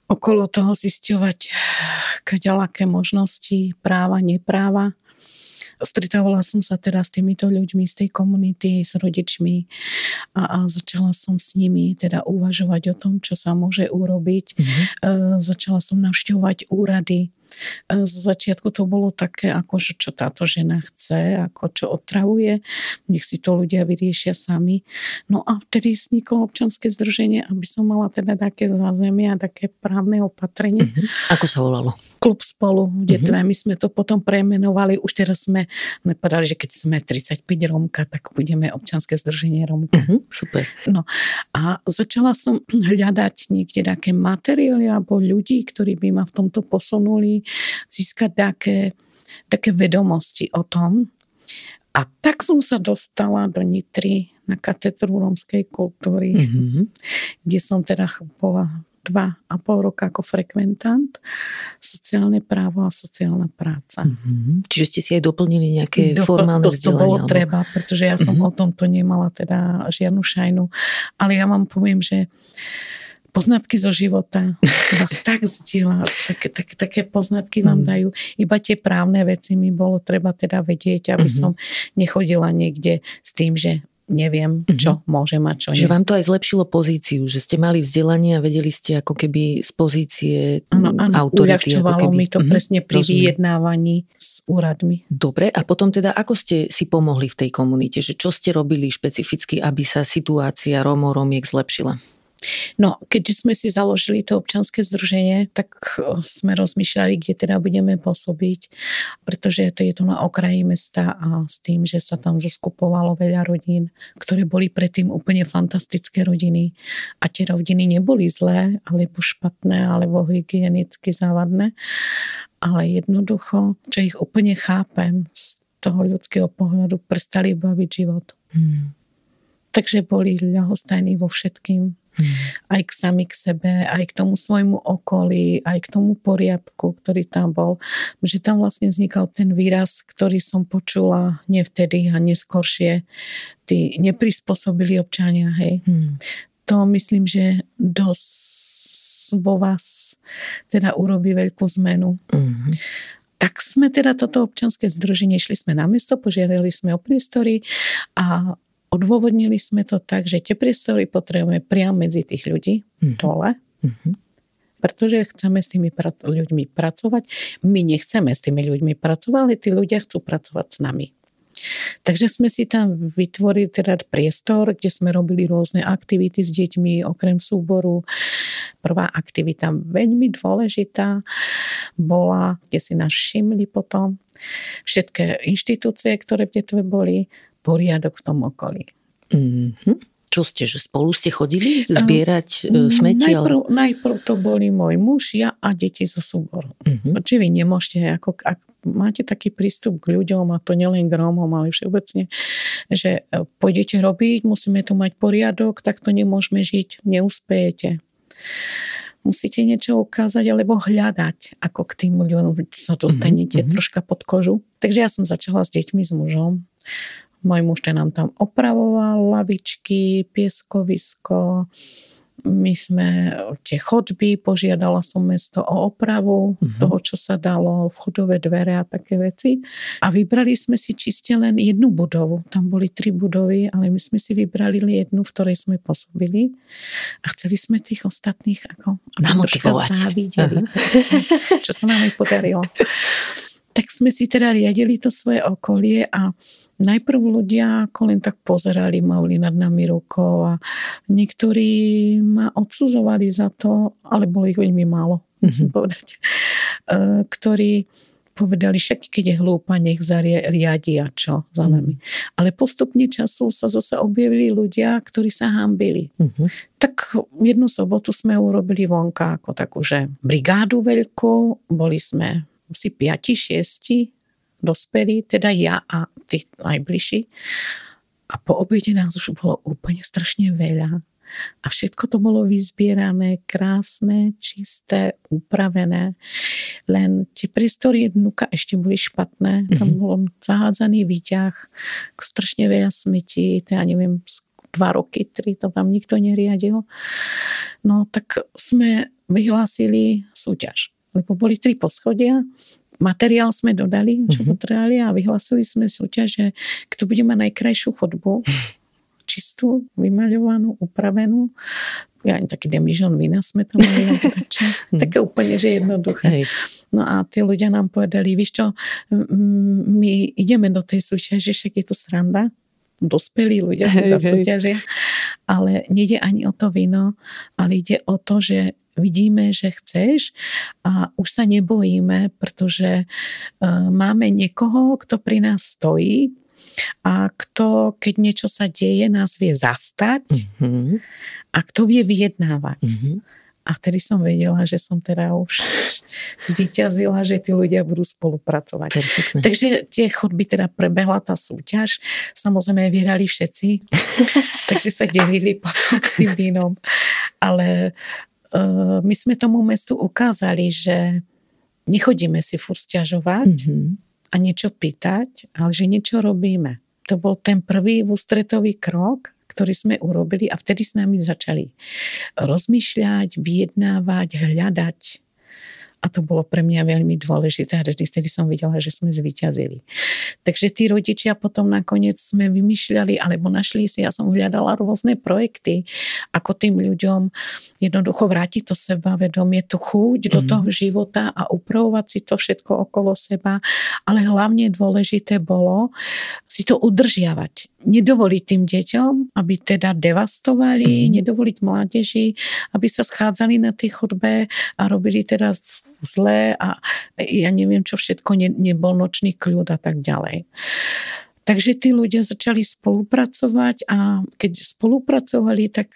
okolo toho zisťovať kaďalaké možnosti práva, nepráva stretávala som sa teraz s týmito ľuďmi z tej komunity, s rodičmi a, a začala som s nimi teda uvažovať o tom, čo sa môže urobiť. Mm-hmm. E, začala som navštevovať úrady, E, z začiatku to bolo také, ako že čo táto žena chce, ako čo otravuje, nech si to ľudia vyriešia sami. No a vtedy vzniklo občanské združenie, aby som mala teda také zázemie a také právne opatrenie. Uh-huh. Ako sa volalo? Klub spolu v Detve. Uh-huh. My sme to potom premenovali. Už teraz sme, sme povedali, že keď sme 35 Rómka, tak budeme občanské združenie Rómka. Uh-huh. Super. No a začala som hľadať niekde také materiály alebo ľudí, ktorí by ma v tomto posunuli získať také, také vedomosti o tom. A tak som sa dostala do Nitry na katedru rómskej kultúry, mm-hmm. kde som teda bola dva a pol roka ako frekventant, sociálne právo a sociálna práca. Mm-hmm. Čiže ste si aj doplnili nejaké Dopl- formálne to? To bolo alebo... treba, pretože ja som mm-hmm. o tomto nemala teda žiadnu šajnu. Ale ja vám poviem, že poznatky zo života vás *laughs* tak zdieľa, také, také, také poznatky vám mm. dajú. Iba tie právne veci mi bolo treba teda vedieť, aby mm-hmm. som nechodila niekde s tým, že neviem, mhm. čo mm-hmm. môže mať, čo nie. Že vám to aj zlepšilo pozíciu, že ste mali vzdelanie a vedeli ste ako keby z pozície ano, ano, autority. Uľahčovalo mi to mm-hmm. presne pri Rozumiem. vyjednávaní s úradmi. Dobre, a potom teda ako ste si pomohli v tej komunite? Že čo ste robili špecificky, aby sa situácia Romo Romiek zlepšila? No, keďže sme si založili to občanské združenie, tak sme rozmýšľali, kde teda budeme pôsobiť, pretože to je to na okraji mesta a s tým, že sa tam zoskupovalo veľa rodín, ktoré boli predtým úplne fantastické rodiny a tie rodiny neboli zlé, alebo špatné, alebo hygienicky závadné, ale jednoducho, čo ich úplne chápem z toho ľudského pohľadu, prestali baviť život. Hmm. Takže boli ľahostajní vo všetkým. Aj k sami k sebe, aj k tomu svojmu okolí, aj k tomu poriadku, ktorý tam bol. Že tam vlastne vznikal ten výraz, ktorý som počula nevtedy a neskoršie. Tí neprispôsobili občania, hej. Hmm. To myslím, že dosť vo vás teda urobí veľkú zmenu. Hmm tak sme teda toto občanské združenie, šli sme na mesto, požiadali sme o priestory a Odôvodnili sme to tak, že tie priestory potrebujeme priamo medzi tých ľudí mm-hmm. dole, mm-hmm. pretože chceme s tými pra- ľuďmi pracovať. My nechceme s tými ľuďmi pracovať, ale tí ľudia chcú pracovať s nami. Takže sme si tam vytvorili teda priestor, kde sme robili rôzne aktivity s deťmi, okrem súboru. Prvá aktivita veľmi dôležitá bola, kde si nás všimli potom, všetky inštitúcie, ktoré v detve boli, poriadok v tom okolí. Mm-hmm. Čo ste, že spolu ste chodili zbierať uh, smeti? Najprv, najprv to boli môj muž, ja a deti zo súboru. Uh-huh. Čiže vy nemôžete, ako, ak máte taký prístup k ľuďom, a to nielen k Rómom, ale všeobecne, že e, pôjdete robiť, musíme tu mať poriadok, tak to nemôžeme žiť, neuspejete musíte niečo ukázať alebo hľadať, ako k tým ľuďom sa dostanete mm-hmm. troška pod kožu. Takže ja som začala s deťmi, s mužom. Môj muž ten nám tam opravoval lavičky, pieskovisko, my sme tie chodby, požiadala som mesto o opravu uh-huh. toho, čo sa dalo, vchodové dvere a také veci. A vybrali sme si čiste len jednu budovu. Tam boli tri budovy, ale my sme si vybrali jednu, v ktorej sme pôsobili. A chceli sme tých ostatných ako namotivovať. Závideli, *laughs* čo sa nám aj podarilo tak sme si teda riadili to svoje okolie a najprv ľudia ako len tak pozerali, mali nad nami rukou a niektorí ma odsudzovali za to, ale bolo ich veľmi málo, musím mm-hmm. povedať, e, ktorí povedali, však keď je hlúpa, nech zariadi a čo za mhm. nami. Ale postupne času sa zase objavili ľudia, ktorí sa hambili. Mm-hmm. Tak jednu sobotu sme urobili vonka ako takú, že brigádu veľkú, boli sme si piati, šiesti dospelí, teda ja a tí najbližší. A po obede nás už bolo úplne strašne veľa. A všetko to bolo vyzbierané, krásne, čisté, upravené. Len tie priestory jednoducha ešte boli špatné. Mm-hmm. Tam mhm. bol zahádzaný výťah, strašne veľa smetí, ja neviem, dva roky, tri, to tam nikto neriadil. No tak sme vyhlásili súťaž lebo boli tri poschodia, materiál sme dodali, čo mm-hmm. potrebovali a vyhlasili sme súťaž, že kto bude mať najkrajšiu chodbu, čistú, vymaľovanú, upravenú. Ja ani taký demižon vína sme tam mali. *laughs* Mhm. Také úplne, že jednoduché. Hej. No a tí ľudia nám povedali, víš čo, my ideme do tej súťaže, však je to sranda, dospelí ľudia sa súťažia, ale nejde ani o to víno, ale ide o to, že vidíme, že chceš a už sa nebojíme, pretože e, máme niekoho, kto pri nás stojí a kto, keď niečo sa deje, nás vie zastať mm-hmm. a kto vie vyjednávať. Mm-hmm. A vtedy som vedela, že som teda už zvíťazila, že tí ľudia budú spolupracovať. Perfektne. Takže tie chodby teda prebehla tá súťaž. Samozrejme vyhrali všetci, *laughs* takže sa delili potom s tým vínom. Ale my sme tomu mestu ukázali, že nechodíme si furt stiažovať mm-hmm. a niečo pýtať, ale že niečo robíme. To bol ten prvý ústretový krok, ktorý sme urobili a vtedy s nami začali rozmýšľať, vyjednávať, hľadať a to bolo pre mňa veľmi dôležité a vtedy som videla, že sme zvyťazili. Takže tí rodičia potom nakoniec sme vymýšľali alebo našli si, ja som hľadala rôzne projekty, ako tým ľuďom jednoducho vrátiť to sebavedomie, tú chuť mm. do mhm. toho života a upravovať si to všetko okolo seba, ale hlavne dôležité bolo si to udržiavať nedovoliť tým deťom, aby teda devastovali, mm. nedovoliť mládeži, aby sa schádzali na tej chodbe a robili teda zlé a ja neviem čo všetko, ne, nebol nočný kľud a tak ďalej. Takže tí ľudia začali spolupracovať a keď spolupracovali, tak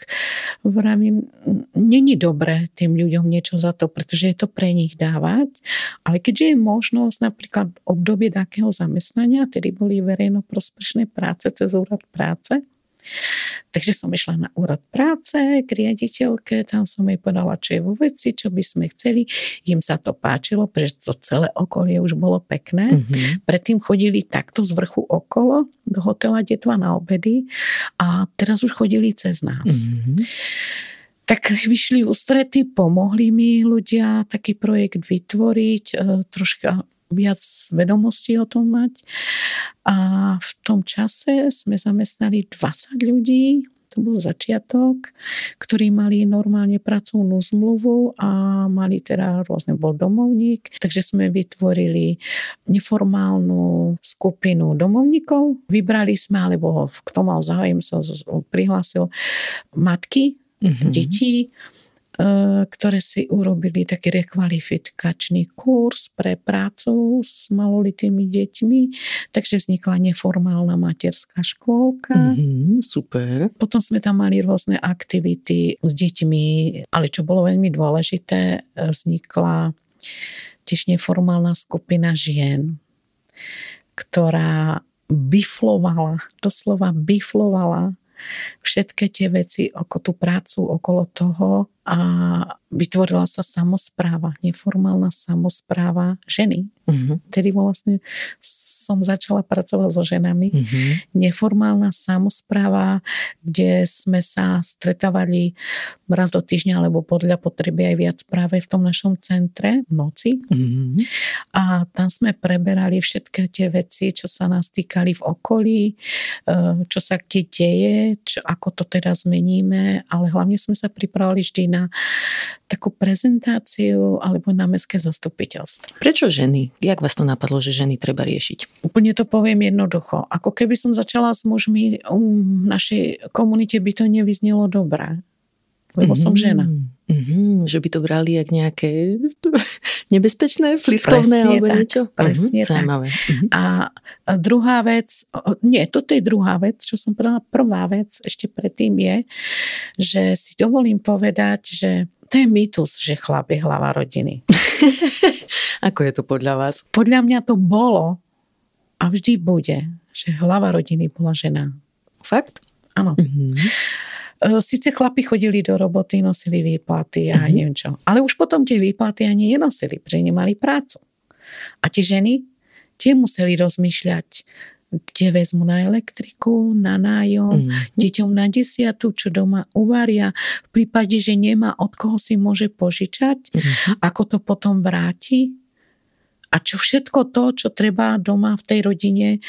vravím, není dobré tým ľuďom niečo za to, pretože je to pre nich dávať, ale keďže je možnosť napríklad obdobie takého zamestnania, tedy boli verejnoprospešné práce cez úrad práce, Takže som išla na úrad práce k riaditeľke, tam som jej povedala, čo je vo veci, čo by sme chceli. Im sa to páčilo, pretože to celé okolie už bolo pekné. Mm-hmm. Predtým chodili takto z vrchu okolo do hotela Detva na obedy a teraz už chodili cez nás. Mm-hmm. Tak vyšli ústrety, pomohli mi ľudia taký projekt vytvoriť, e, troška viac vedomostí o tom mať. A v tom čase sme zamestnali 20 ľudí, to bol začiatok, ktorí mali normálne pracovnú zmluvu a mali teda rôzne, bol domovník, takže sme vytvorili neformálnu skupinu domovníkov. Vybrali sme, alebo kto mal záujem, sa prihlásil matky, mm-hmm. detí, ktoré si urobili taký rekvalifikačný kurz pre prácu s malolitými deťmi, takže vznikla neformálna materská škôlka. Mm-hmm, super. Potom sme tam mali rôzne aktivity s deťmi, ale čo bolo veľmi dôležité, e, vznikla tiež neformálna skupina žien, ktorá biflovala, doslova biflovala všetky tie veci, ako tú prácu okolo toho a vytvorila sa samozpráva, neformálna samozpráva ženy. Uh-huh. Tedy vlastne som začala pracovať so ženami. Uh-huh. Neformálna samozpráva, kde sme sa stretávali raz do týždňa, alebo podľa potreby aj viac práve v tom našom centre v noci. Uh-huh. A tam sme preberali všetky tie veci, čo sa nás týkali v okolí, e, čo sa keď deje, čo, ako to teda zmeníme, ale hlavne sme sa pripravili vždy na na takú prezentáciu alebo na mestské zastupiteľstvo. Prečo ženy? Jak vás to napadlo, že ženy treba riešiť? Úplne to poviem jednoducho. Ako keby som začala s mužmi v našej komunite by to nevyznelo dobré. Lebo mm-hmm. som mhm. žena. Mm-hmm, že by to brali jak nejaké *laughs* nebezpečné, flirtovné alebo tak, niečo? Presne mm-hmm, tak. Mm-hmm. A druhá vec, nie, toto je druhá vec, čo som povedala. Prvá vec ešte predtým je, že si dovolím povedať, že to je mýtus, že chlap je hlava rodiny. *laughs* Ako je to podľa vás? Podľa mňa to bolo a vždy bude, že hlava rodiny bola žena. Fakt? Áno. Mm-hmm. E, Sice chlapi chodili do roboty, nosili výplaty a mm-hmm. neviem čo. Ale už potom tie výplaty ani nenosili, pretože nemali prácu. A tie ženy, tie museli rozmýšľať, kde vezmu na elektriku, na nájom, mm-hmm. deťom na desiatu, čo doma uvaria. V prípade, že nemá od koho si môže požičať, mm-hmm. ako to potom vráti a čo všetko to, čo treba doma v tej rodine, e,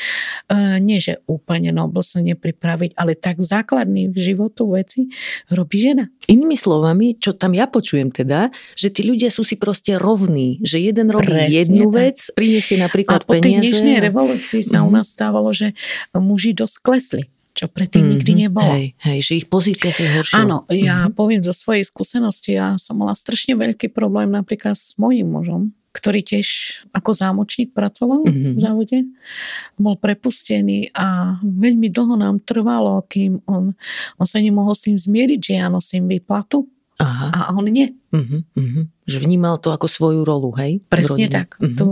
nie že úplne noblsne pripraviť, ale tak základný v životu veci robí žena. Inými slovami, čo tam ja počujem teda, že tí ľudia sú si proste rovní, že jeden robí Presne jednu tak. vec, priniesie napríklad a po tej dnešnej revolúcii sa mm. u nás stávalo, že muži dosť klesli čo predtým mm-hmm. nikdy nebolo. Hej, hej, že ich pozícia sa zhoršila. Áno, ja mm-hmm. poviem zo svojej skúsenosti, ja som mala strašne veľký problém napríklad s mojím mužom, ktorý tiež ako zámočník pracoval mm-hmm. v závode. Bol prepustený a veľmi dlho nám trvalo, kým on, on sa nemohol s tým zmieriť, že ja nosím výplatu Aha. a on nie. Uh-huh, uh-huh. Že vnímal to ako svoju rolu, hej? Presne tak. Uh-huh. Tu,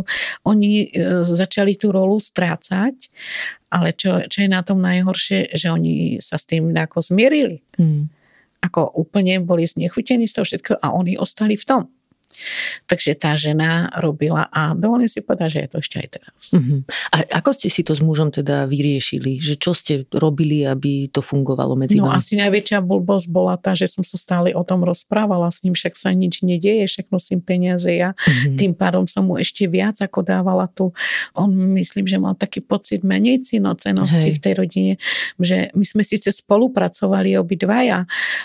oni e, začali tú rolu strácať, ale čo, čo je na tom najhoršie, že oni sa s tým ako zmierili. Uh-huh Ako úplne boli znechutení z toho všetkého a oni ostali v tom. Takže tá žena robila a dovolím si povedať, že je to ešte aj teraz. Uh-huh. A ako ste si to s mužom teda vyriešili? Že čo ste robili, aby to fungovalo medzi no, vami? asi najväčšia blbosť bola tá, že som sa stále o tom rozprávala s ním, však sa nič nedieje, však nosím peniaze ja. Uh-huh. Tým pádom som mu ešte viac ako dávala tu. On myslím, že mal taký pocit menej cinocenosti v tej rodine, že my sme síce spolupracovali obidvaja,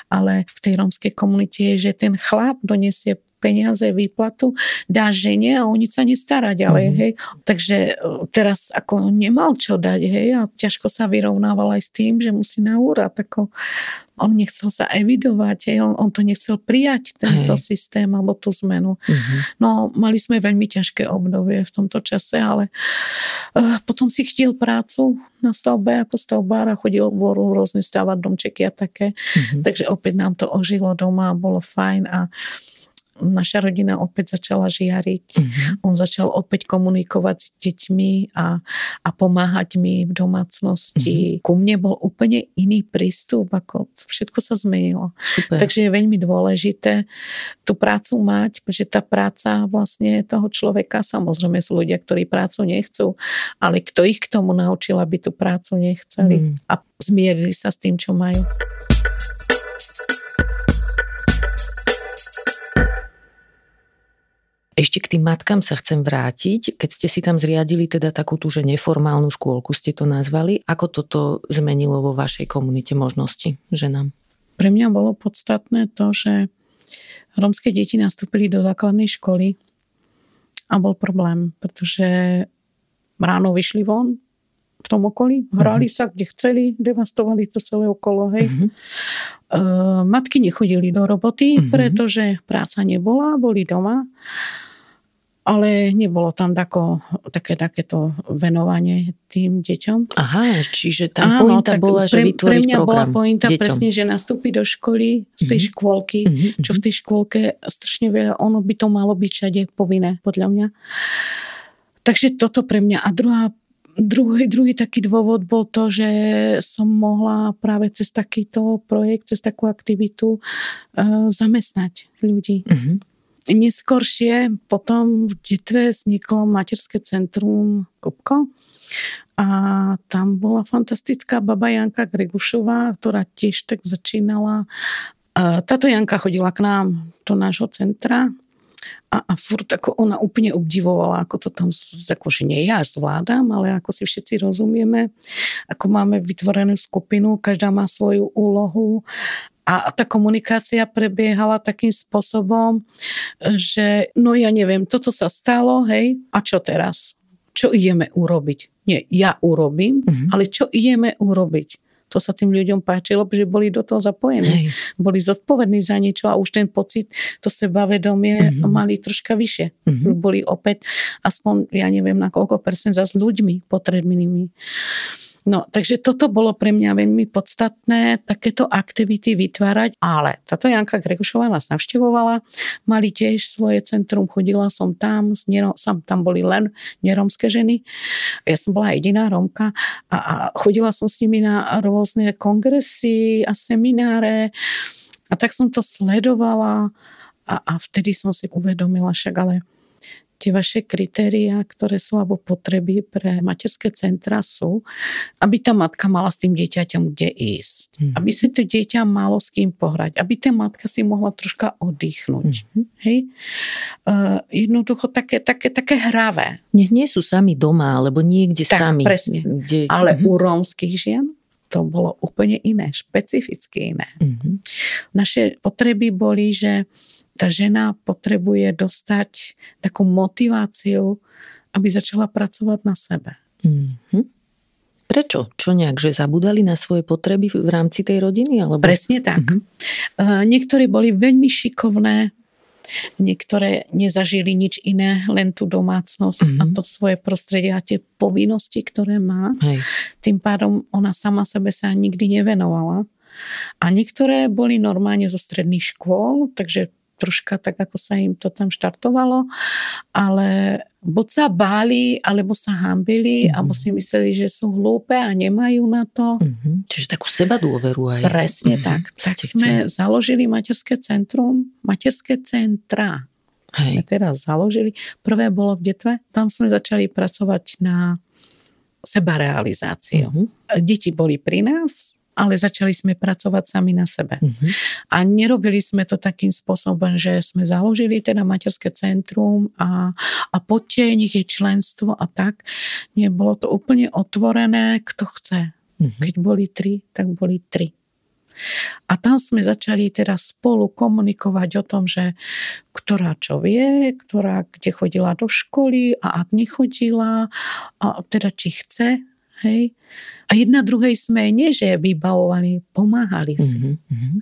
ale v tej rómskej komunite je, že ten chlap donesie peniaze, výplatu, dá žene a o nič sa nestará ďalej, mm-hmm. hej. Takže e, teraz ako nemal čo dať, hej, a ťažko sa vyrovnával aj s tým, že musí na úrad, ako on nechcel sa evidovať, hej, on, on to nechcel prijať, tento hej. systém alebo tú zmenu. Mm-hmm. No, mali sme veľmi ťažké obdobie v tomto čase, ale uh, potom si chtiel prácu na stavbe ako stavbár a chodil v rôzne stavať domčeky a také. Mm-hmm. Takže opäť nám to ožilo doma, bolo fajn a uh, naša rodina opäť začala žiariť. Uh-huh. On začal opäť komunikovať s deťmi a, a pomáhať mi v domácnosti. Uh-huh. Ku mne bol úplne iný prístup, ako všetko sa zmenilo. Super. Takže je veľmi dôležité tú prácu mať, pretože tá práca vlastne toho človeka, samozrejme sú ľudia, ktorí prácu nechcú, ale kto ich k tomu naučil, aby tú prácu nechceli uh-huh. a zmierili sa s tým, čo majú. Ešte k tým matkám sa chcem vrátiť. Keď ste si tam zriadili teda takú tú, že neformálnu škôlku ste to nazvali, ako toto zmenilo vo vašej komunite možnosti ženám? Pre mňa bolo podstatné to, že rómske deti nastúpili do základnej školy a bol problém, pretože ráno vyšli von v tom okolí, hrali uh-huh. sa kde chceli, devastovali to celé okolo, hej. Uh-huh. Uh, matky nechodili do roboty, uh-huh. pretože práca nebola, boli doma ale nebolo tam tako, také takéto venovanie tým deťom. Aha, čiže tam Áno, pointa bola, že pre, pre mňa bola pointa deťom. presne, že nastúpi do školy z tej mm-hmm. škôlky, mm-hmm. čo v tej škôlke strašne veľa, ono by to malo byť všade povinné, podľa mňa. Takže toto pre mňa. A druhá Druhý, druhý taký dôvod bol to, že som mohla práve cez takýto projekt, cez takú aktivitu uh, zamestnať ľudí. Uh-huh. Neskôršie potom v Detve vzniklo materské centrum Kopko a tam bola fantastická baba Janka Gregušová, ktorá tiež tak začínala. Táto Janka chodila k nám do nášho centra a, a furt ako ona úplne obdivovala, ako to tam, ako že nie ja zvládam, ale ako si všetci rozumieme, ako máme vytvorenú skupinu, každá má svoju úlohu a tá komunikácia prebiehala takým spôsobom, že no ja neviem, toto sa stalo, hej, a čo teraz? Čo ideme urobiť? Nie, ja urobím, uh-huh. ale čo ideme urobiť? To sa tým ľuďom páčilo, že boli do toho zapojení. Hej. Boli zodpovední za niečo a už ten pocit, to sebavedomie uh-huh. mali troška vyššie. Uh-huh. Boli opäť aspoň, ja neviem na koľko percent za s ľuďmi potrebnými. No, takže toto bolo pre mňa veľmi podstatné, takéto aktivity vytvárať, ale táto Janka Grekušová nás navštevovala, mali tiež svoje centrum, chodila som tam, sam, tam boli len neromské ženy, ja som bola jediná Romka a, a chodila som s nimi na rôzne kongresy a semináre a tak som to sledovala a, a vtedy som si uvedomila však, ale tie vaše kritéria, ktoré sú alebo potreby pre materské centra sú, aby tá matka mala s tým dieťaťom kde ísť. Mm-hmm. Aby si to dieťa malo s kým pohrať. Aby tá matka si mohla troška oddychnúť. Mm-hmm. Hej? Uh, jednoducho také, také, také hravé. Nech nie sú sami doma, alebo niekde tak, sami. presne. Kde... Ale mm-hmm. u rómskych žien to bolo úplne iné, špecificky iné. Mm-hmm. Naše potreby boli, že tá žena potrebuje dostať takú motiváciu, aby začala pracovať na sebe. Mm-hmm. Prečo? Čo nejak, že zabudali na svoje potreby v rámci tej rodiny? Alebo... Presne tak. Mm-hmm. Uh, niektorí boli veľmi šikovné, niektoré nezažili nič iné, len tú domácnosť mm-hmm. a to svoje prostredie a tie povinnosti, ktoré má. Hej. Tým pádom ona sama sebe sa nikdy nevenovala. A niektoré boli normálne zo stredných škôl, takže troška tak, ako sa im to tam štartovalo, ale buď sa báli, alebo sa hambili, mm-hmm. alebo si mysleli, že sú hlúpe a nemajú na to. Mm-hmm. Čiže takú seba dôveru aj. Presne mm-hmm. tak. Tak sme chceli. založili materské centrum, materské centra. Hej. Sme teraz založili. Prvé bolo v Detve. Tam sme začali pracovať na sebarealizáciu. Mm-hmm. Deti boli pri nás, ale začali sme pracovať sami na sebe. Uh-huh. A nerobili sme to takým spôsobom, že sme založili teda materské centrum a, a poďte, nech je členstvo a tak. Nie, bolo to úplne otvorené, kto chce. Uh-huh. Keď boli tri, tak boli tri. A tam sme začali teda spolu komunikovať o tom, že ktorá čo vie, ktorá kde chodila do školy a ak nechodila, a teda či chce, hej. A jedna druhej sme nie, že vybavovali, pomáhali si. Mm-hmm.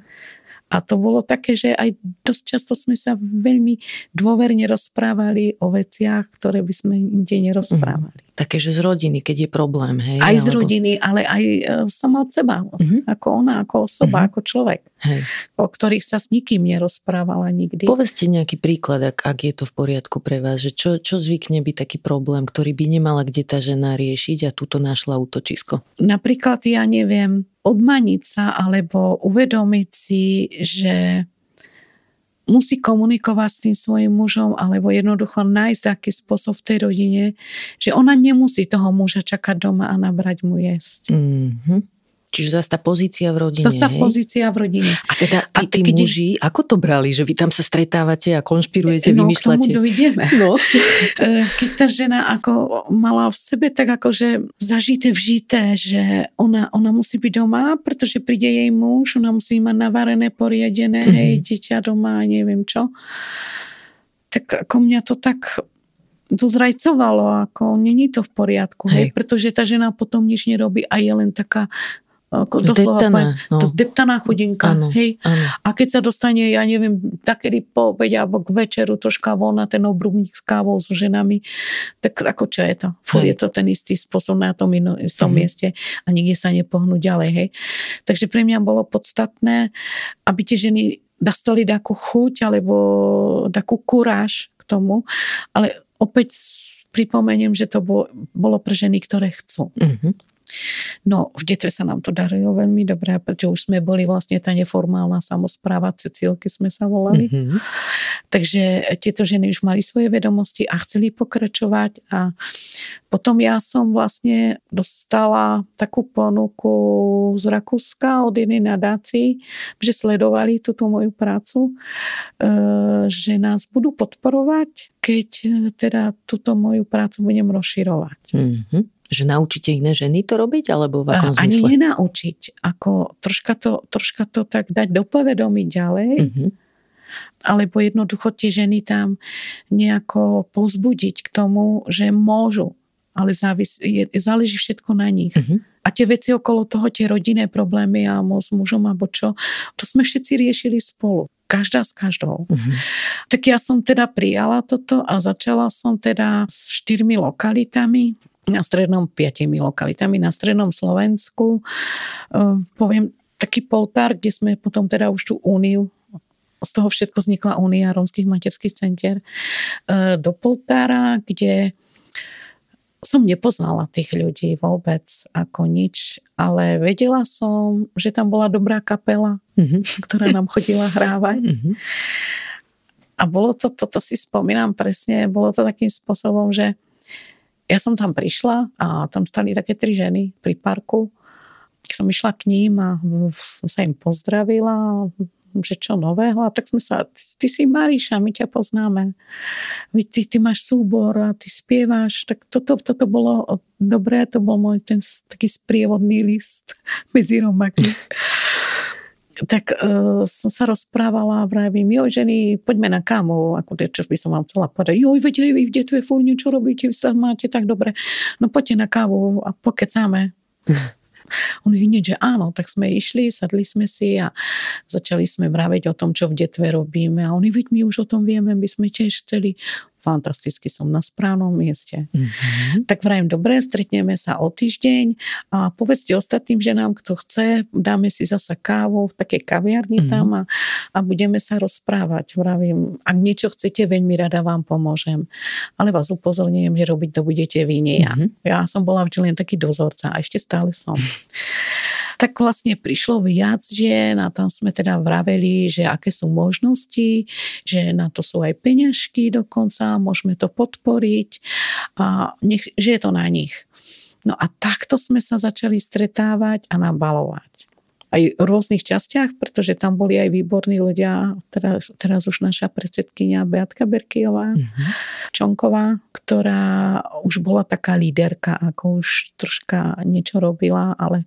A to bolo také, že aj dosť často sme sa veľmi dôverne rozprávali o veciach, ktoré by sme inde nerozprávali. Mm. Také, že z rodiny, keď je problém, hej? Aj alebo... z rodiny, ale aj e, sama od seba. Mm-hmm. Ako ona, ako osoba, mm-hmm. ako človek. Hej. O ktorých sa s nikým nerozprávala nikdy. Povedzte nejaký príklad, ak, ak je to v poriadku pre vás, že čo, čo zvykne byť taký problém, ktorý by nemala kde tá žena riešiť a túto našla útočisko? Napríklad, ja neviem, odmaniť sa alebo uvedomiť si, že musí komunikovať s tým svojim mužom alebo jednoducho nájsť taký spôsob v tej rodine, že ona nemusí toho muža čakať doma a nabrať mu jesť. Mm-hmm. Čiže zase tá pozícia v rodine. Zasa hej? pozícia v rodine. A teda tí, a tí keď... muži, ako to brali? Že vy tam sa stretávate a konšpirujete, no, vymýšľate? No, dojdeme. No. *laughs* E, keď tá žena ako mala v sebe tak akože zažité vžité, že ona, ona musí byť doma, pretože príde jej muž, ona musí mať navarené, poriadené, mm-hmm. hej, dieťa doma, neviem čo. Tak ako mňa to tak to zrajcovalo, ako není to v poriadku, hej. hej, pretože tá žena potom nič nerobí a je len taká ako doslova poviem, no. to zdeptaná chudinka. Ano, hej? Ano. A keď sa dostane, ja neviem, takedy po obede alebo k večeru troška von na ten obrubník s kávou s ženami, tak ako čo je to? Fúr je to ten istý spôsob na tom ino, istom mm. mieste a nikde sa nepohnú ďalej. Hej? Takže pre mňa bolo podstatné, aby tie ženy dostali takú chuť alebo takú kuráž k tomu, ale opäť pripomeniem, že to bolo, bolo pre ženy, ktoré chcú. Mm-hmm. No, v detve sa nám to darilo veľmi dobre, pretože už sme boli vlastne tá neformálna samozpráva, Cecílky sme sa volali. Mm-hmm. Takže tieto ženy už mali svoje vedomosti a chceli pokračovať a potom ja som vlastne dostala takú ponuku z Rakúska od jednej nadácii, že sledovali túto moju prácu, e, že nás budú podporovať, keď teda túto moju prácu budem rozširovať. Mm-hmm že naučíte iné ženy to robiť, alebo v akom Ani zmysle? Ani nenaučiť, ako troška to, troška to tak dať do povedomí ďalej, mm-hmm. alebo jednoducho tie ženy tam nejako pozbudiť k tomu, že môžu, ale závis, je, záleží všetko na nich. Mm-hmm. A tie veci okolo toho, tie rodinné problémy a s mužom alebo čo, to sme všetci riešili spolu každá s každou. Uh-huh. Tak ja som teda prijala toto a začala som teda s štyrmi lokalitami na strednom, piatimi lokalitami na strednom Slovensku. Ehm, poviem taký poltár, kde sme potom teda už tú úniu z toho všetko vznikla Únia rómskych materských centier ehm, do Poltára, kde som nepoznala tých ľudí vôbec ako nič, ale vedela som, že tam bola dobrá kapela, mm-hmm. ktorá nám chodila hrávať. Mm-hmm. A bolo to, toto si spomínam presne, bolo to takým spôsobom, že ja som tam prišla a tam stali také tri ženy pri parku. Som išla k ním a som sa im pozdravila, že čo nového. A tak sme sa, ty si Mariša, my ťa poznáme. Ty, ty máš súbor a ty spievaš. Tak toto, toto bolo dobré, to bol môj ten taký sprievodný list *laughs* medzi Romakmi tak uh, som sa rozprávala a vravím, jo ženy, poďme na kámu, ako čo by som vám chcela povedať, joj, veď vy v detve fúr niečo robíte, vy sa máte tak dobre, no poďte na kávu a pokecáme. *laughs* On hneď, že áno, tak sme išli, sadli sme si a začali sme vraviť o tom, čo v detve robíme. A oni, veď my už o tom vieme, my sme tiež chceli fantasticky som na správnom mieste. Mm-hmm. Tak vrajím, dobre, stretneme sa o týždeň a povedzte ostatným ženám, kto chce, dáme si zasa kávu v takej kaviarni mm-hmm. tam a, a budeme sa rozprávať. Vravím, ak niečo chcete, veľmi rada vám pomôžem. Ale vás upozorňujem, že robiť to budete vy, nie ja. Mm-hmm. Ja som bola vždy len taký dozorca a ešte stále som. Tak vlastne prišlo viac žien a tam sme teda vraveli, že aké sú možnosti, že na to sú aj peňažky dokonca, môžeme to podporiť a nech, že je to na nich. No a takto sme sa začali stretávať a nabalovať aj v rôznych častiach, pretože tam boli aj výborní ľudia, teraz, teraz už naša predsedkynia Beatka Berkijová, mm-hmm. Čonková, ktorá už bola taká líderka, ako už troška niečo robila, ale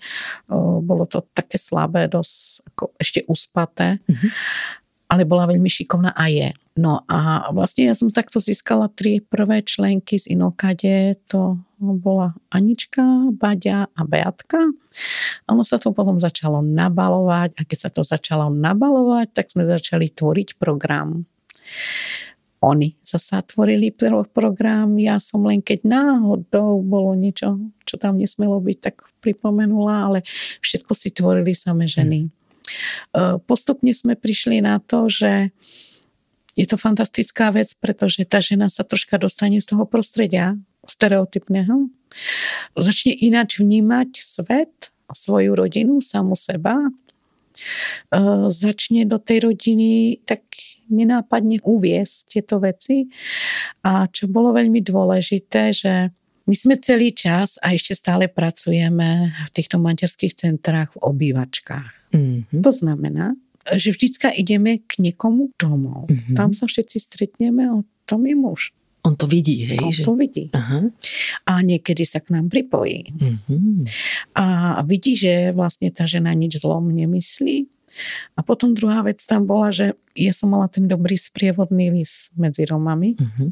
o, bolo to také slabé, dosť ako ešte uspaté. Mm-hmm ale bola veľmi šikovná a je. No a vlastne ja som takto získala tri prvé členky z Inokade, to bola Anička, Baďa a Beatka. Ono sa to potom začalo nabalovať a keď sa to začalo nabalovať, tak sme začali tvoriť program. Oni zasa tvorili program, ja som len keď náhodou bolo niečo, čo tam nesmelo byť, tak pripomenula, ale všetko si tvorili samé ženy. Hmm. Postupne sme prišli na to, že je to fantastická vec, pretože tá žena sa troška dostane z toho prostredia stereotypného. Začne ináč vnímať svet, svoju rodinu, samu seba. Začne do tej rodiny tak nenápadne uviesť tieto veci. A čo bolo veľmi dôležité, že my sme celý čas a ešte stále pracujeme v týchto materských centrách v obývačkách. Mm-hmm. To znamená, že vždycka ideme k niekomu domov. Mm-hmm. Tam sa všetci stretneme a tom je muž. On to vidí, hej? On že... to vidí. Aha. A niekedy sa k nám pripojí. Mm-hmm. A vidí, že vlastne tá žena nič zlom nemyslí. A potom druhá vec tam bola, že ja som mala ten dobrý sprievodný list medzi Romami, mm-hmm.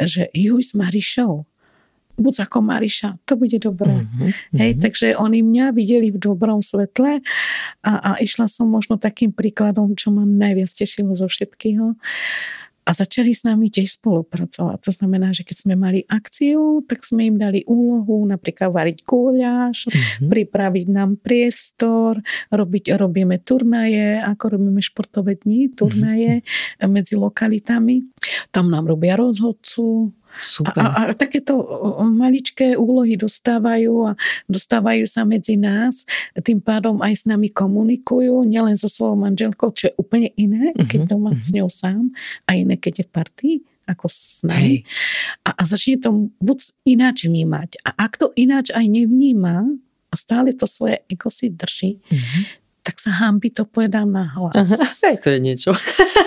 že juj s Marišou, buď ako Mariša, to bude dobré. Mm-hmm. Hej, takže oni mňa videli v dobrom svetle a, a išla som možno takým príkladom, čo ma najviac tešilo zo všetkého. A začali s nami tiež spolupracovať. To znamená, že keď sme mali akciu, tak sme im dali úlohu napríklad variť kúľaž, mm-hmm. pripraviť nám priestor, robiť, robíme turnaje, ako robíme športové dni, turnaje mm-hmm. medzi lokalitami. Tam nám robia rozhodcu, Super. A, a takéto maličké úlohy dostávajú a dostávajú sa medzi nás, tým pádom aj s nami komunikujú, nielen so svojou manželkou, čo je úplne iné, uh-huh, keď to má uh-huh. s ňou sám a iné, keď je v partii ako s nami. A, a začne to buď ináč vnímať. A ak to ináč aj nevníma a stále to svoje ego si drží, uh-huh. tak sa hambi to povedá na hlas. Aha, to je niečo. *laughs*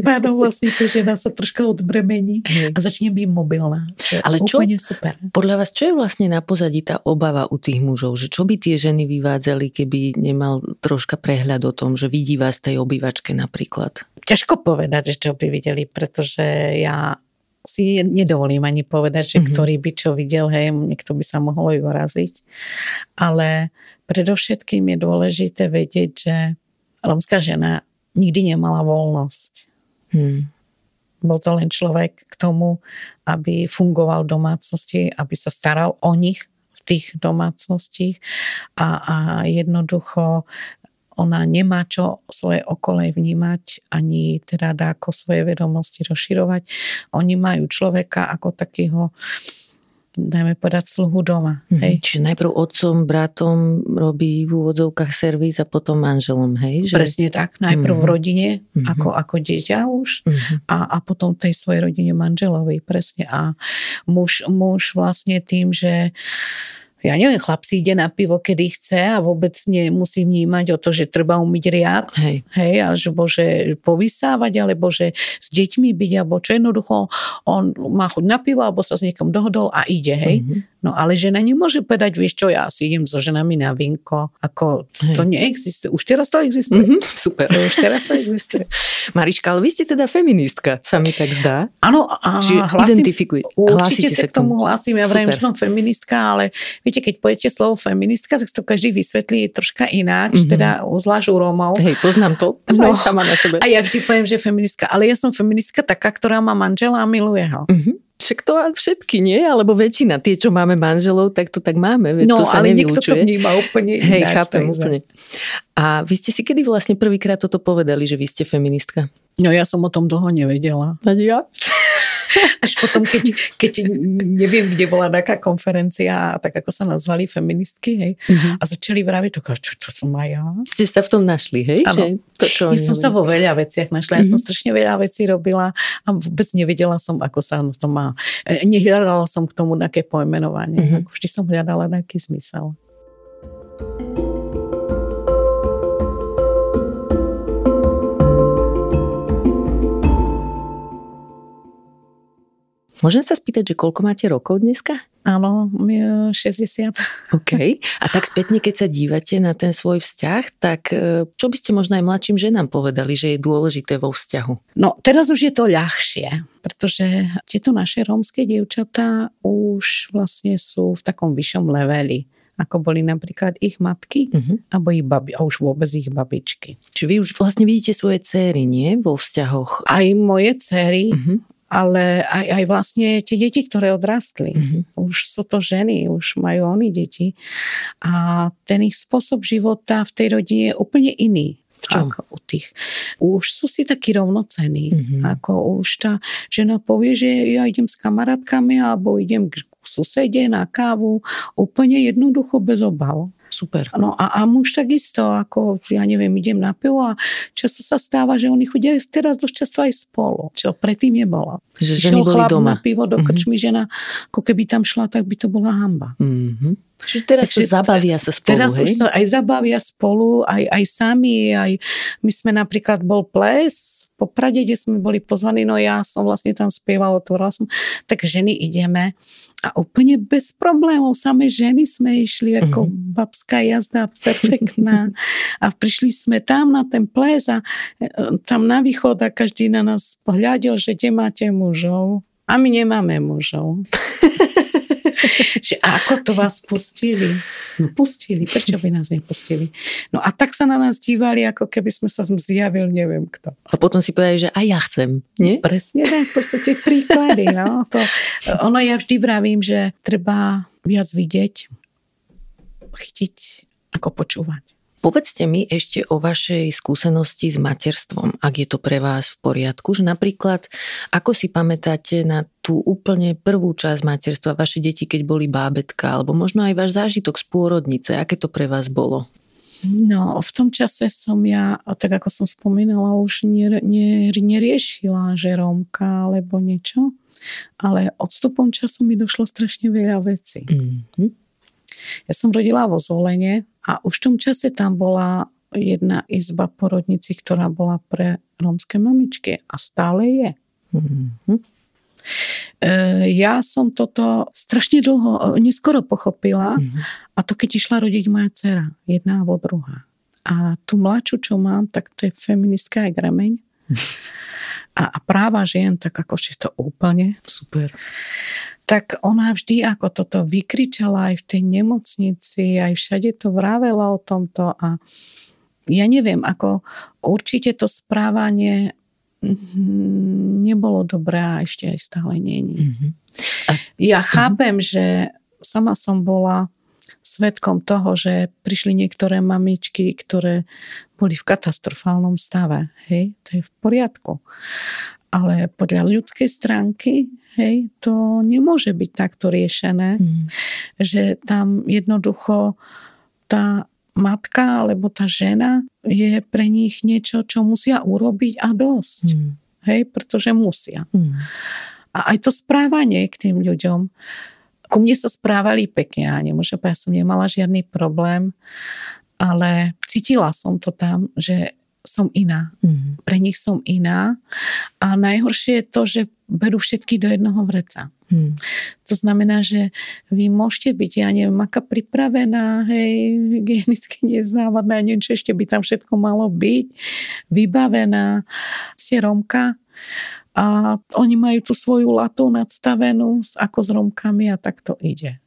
pádom vlastne to žena sa troška odbremení a začne byť mobilná. Čo Ale čo, super. Podľa vás, čo je vlastne na pozadí tá obava u tých mužov? Že čo by tie ženy vyvádzali, keby nemal troška prehľad o tom, že vidí vás tej obývačke napríklad? Ťažko povedať, že čo by videli, pretože ja si nedovolím ani povedať, že mm-hmm. ktorý by čo videl, hej, niekto by sa mohol aj uraziť. Ale predovšetkým je dôležité vedieť, že romská žena nikdy nemala voľnosť. Hmm. Bol to len človek k tomu, aby fungoval v domácnosti, aby sa staral o nich v tých domácností a, a jednoducho ona nemá čo svoje okolie vnímať, ani teda dá ako svoje vedomosti rozširovať. Oni majú človeka ako takého dajme povedať, sluhu doma. Mm-hmm. Hej? Čiže najprv otcom, bratom robí v úvodzovkách servis a potom manželom, hej? Že... Presne tak. Najprv mm-hmm. v rodine, mm-hmm. ako, ako dieťa už mm-hmm. a, a potom tej svojej rodine manželovi, presne. A muž, muž vlastne tým, že ja neviem, chlap si ide na pivo, kedy chce a vôbec nemusí vnímať o to, že treba umyť riad, hej, hej alebo že povysávať, alebo že s deťmi byť, alebo čo jednoducho on má chuť na pivo, alebo sa s niekým dohodol a ide, hej. Mm-hmm. No ale žena nemôže povedať, vieš čo, ja si idem so ženami na vinko, ako hej. to neexistuje. Už teraz to existuje. Mm-hmm, super. Už teraz to existuje. *laughs* Mariška, ale vy ste teda feministka, sa mi tak zdá. Áno, a hlasím, určite sa k tomu hlasím, ja vrajím, že som feministka, ale viete, keď poviete slovo feministka, tak to každý vysvetlí troška ináč, mm-hmm. teda zvlášť u Rómov. Hej, poznám to, no, sama na sebe. A ja vždy poviem, že feministka, ale ja som feministka taká, ktorá má manžela a miluje ho. Mm-hmm. Však to všetky, nie? Alebo väčšina, tie, čo máme manželov, tak to tak máme. Veď no, to sa ale niekto to vníma úplne Hej, ináč, chápem takže. úplne. A vy ste si kedy vlastne prvýkrát toto povedali, že vy ste feministka? No ja som o tom dlho nevedela. Ani ja? *laughs* *laughs* Až potom, keď, keď neviem, kde bola taká konferencia, tak ako sa nazvali feministky, hej, uh-huh. a začali vraviť, to, čo, čo som aj ja. Ste sa v tom našli, hej? Že to, čo ja som sa vo veľa veciach našla. Ja uh-huh. som strašne veľa vecí robila a vôbec nevedela som, ako sa to má. E, nehľadala som k tomu také pojmenovanie. Uh-huh. Vždy som hľadala nejaký zmysel. Môžem sa spýtať, že koľko máte rokov dneska? Áno, 60. *laughs* OK. A tak spätne, keď sa dívate na ten svoj vzťah, tak e, čo by ste možno aj mladším ženám povedali, že je dôležité vo vzťahu? No, teraz už je to ľahšie, pretože tieto naše rómske dievčatá už vlastne sú v takom vyššom leveli ako boli napríklad ich matky, uh-huh. alebo ich babi, a už vôbec ich babičky. Čiže vy už vlastne vidíte svoje céry, nie? Vo vzťahoch. Aj moje céry, uh-huh ale aj, aj vlastne tie deti, ktoré odrastli. Mm-hmm. Už sú to ženy, už majú oni deti. A ten ich spôsob života v tej rodine je úplne iný. Čo? Ako u tých. Už sú si takí rovnocení. Mm-hmm. Ako už tá žena povie, že ja idem s kamarátkami alebo idem k susede na kávu. Úplne jednoducho bez obav. Super. No a, a muž takisto, ako ja neviem, idem na pivo a často sa stáva, že oni chodia teraz dosť často aj spolu, čo predtým nebolo. Že ženy boli doma. na pivo do mm-hmm. krčmy, žena, ako keby tam šla, tak by to bola hamba. Mm-hmm. Čiže teraz Takže, sa zabavia sa spolu, Teraz hej? sa aj zabavia spolu, aj, aj sami, aj my sme napríklad bol ples po Prade, kde sme boli pozvaní, no ja som vlastne tam spievala, otvorila som, tak ženy ideme a úplne bez problémov, samé ženy sme išli ako mm-hmm. babská jazda, perfektná a prišli sme tam na ten ples a e, tam na východ a každý na nás pohľadil, že kde máte mužov a my nemáme mužov. *laughs* *laughs* že ako to vás pustili? No pustili, prečo by nás nepustili? No a tak sa na nás dívali, ako keby sme sa zjavil, neviem kto. A potom si povedali, že aj ja chcem, nie? Presne tak, to sú tie príklady. No. To, ono ja vždy vravím, že treba viac vidieť, chytiť, ako počúvať. Povedzte mi ešte o vašej skúsenosti s materstvom, ak je to pre vás v poriadku, že napríklad, ako si pamätáte na tú úplne prvú časť materstva, vaše deti, keď boli bábetka, alebo možno aj váš zážitok z pôrodnice, aké to pre vás bolo? No, v tom čase som ja, tak ako som spomínala, už neriešila, že Rómka alebo niečo, ale odstupom času mi došlo strašne veľa vecí. Mm-hmm. Ja som rodila vo Zolene a už v tom čase tam bola jedna izba porodnici, ktorá bola pre rómske mamičky a stále je. Mm-hmm. Ja som toto strašne dlho, neskoro pochopila mm-hmm. a to keď išla rodiť moja dcera, jedna alebo druhá. A tú mladšiu, čo mám, tak to je feministka aj gremeň. A, a práva žien, tak ako je to úplne. Super tak ona vždy ako toto vykričala aj v tej nemocnici, aj všade to vravela o tomto a ja neviem, ako určite to správanie mm, nebolo dobré a ešte aj stále není. Mm-hmm. Ja chápem, mm-hmm. že sama som bola svetkom toho, že prišli niektoré mamičky, ktoré boli v katastrofálnom stave. Hej, to je v poriadku. Ale podľa ľudskej stránky Hej, to nemôže byť takto riešené, mm. že tam jednoducho tá matka alebo tá žena je pre nich niečo, čo musia urobiť a dosť. Mm. Hej, pretože musia. Mm. A aj to správanie k tým ľuďom. Ku mne sa správali pekne, ja nemôžem ja som nemala žiadny problém, ale cítila som to tam, že som iná. Mm. Pre nich som iná. A najhoršie je to, že berú všetky do jednoho vreca. Mm. To znamená, že vy môžete byť, ja neviem, aká pripravená, hej, hygienicky nezávadná, neviem, čo ešte by tam všetko malo byť, vybavená, ste Romka a oni majú tú svoju latu nadstavenú ako s Romkami a tak to ide.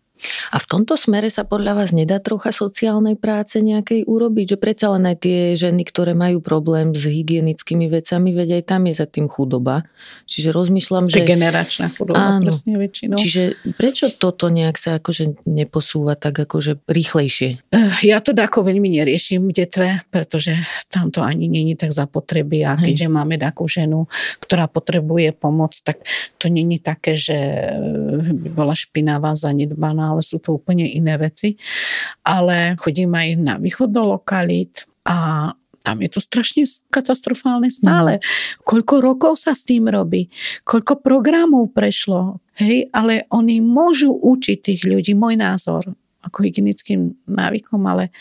A v tomto smere sa podľa vás nedá trocha sociálnej práce nejakej urobiť? Že predsa len aj tie ženy, ktoré majú problém s hygienickými vecami, veď aj tam je za tým chudoba. Čiže rozmýšľam, že... generačná chudoba, áno. presne väčšinou. Čiže prečo toto nejak sa akože neposúva tak akože rýchlejšie? Eh, ja to ako veľmi neriešim v detve, pretože tam to ani není tak zapotreby a keďže máme takú ženu, ktorá potrebuje pomoc, tak to není také, že by bola špinavá, zanedbaná ale sú to úplne iné veci. Ale chodím aj na východ do lokalít a tam je to strašne katastrofálne stále. Mm. Koľko rokov sa s tým robí, koľko programov prešlo, hej, ale oni môžu učiť tých ľudí, môj názor, ako hygienickým návykom, ale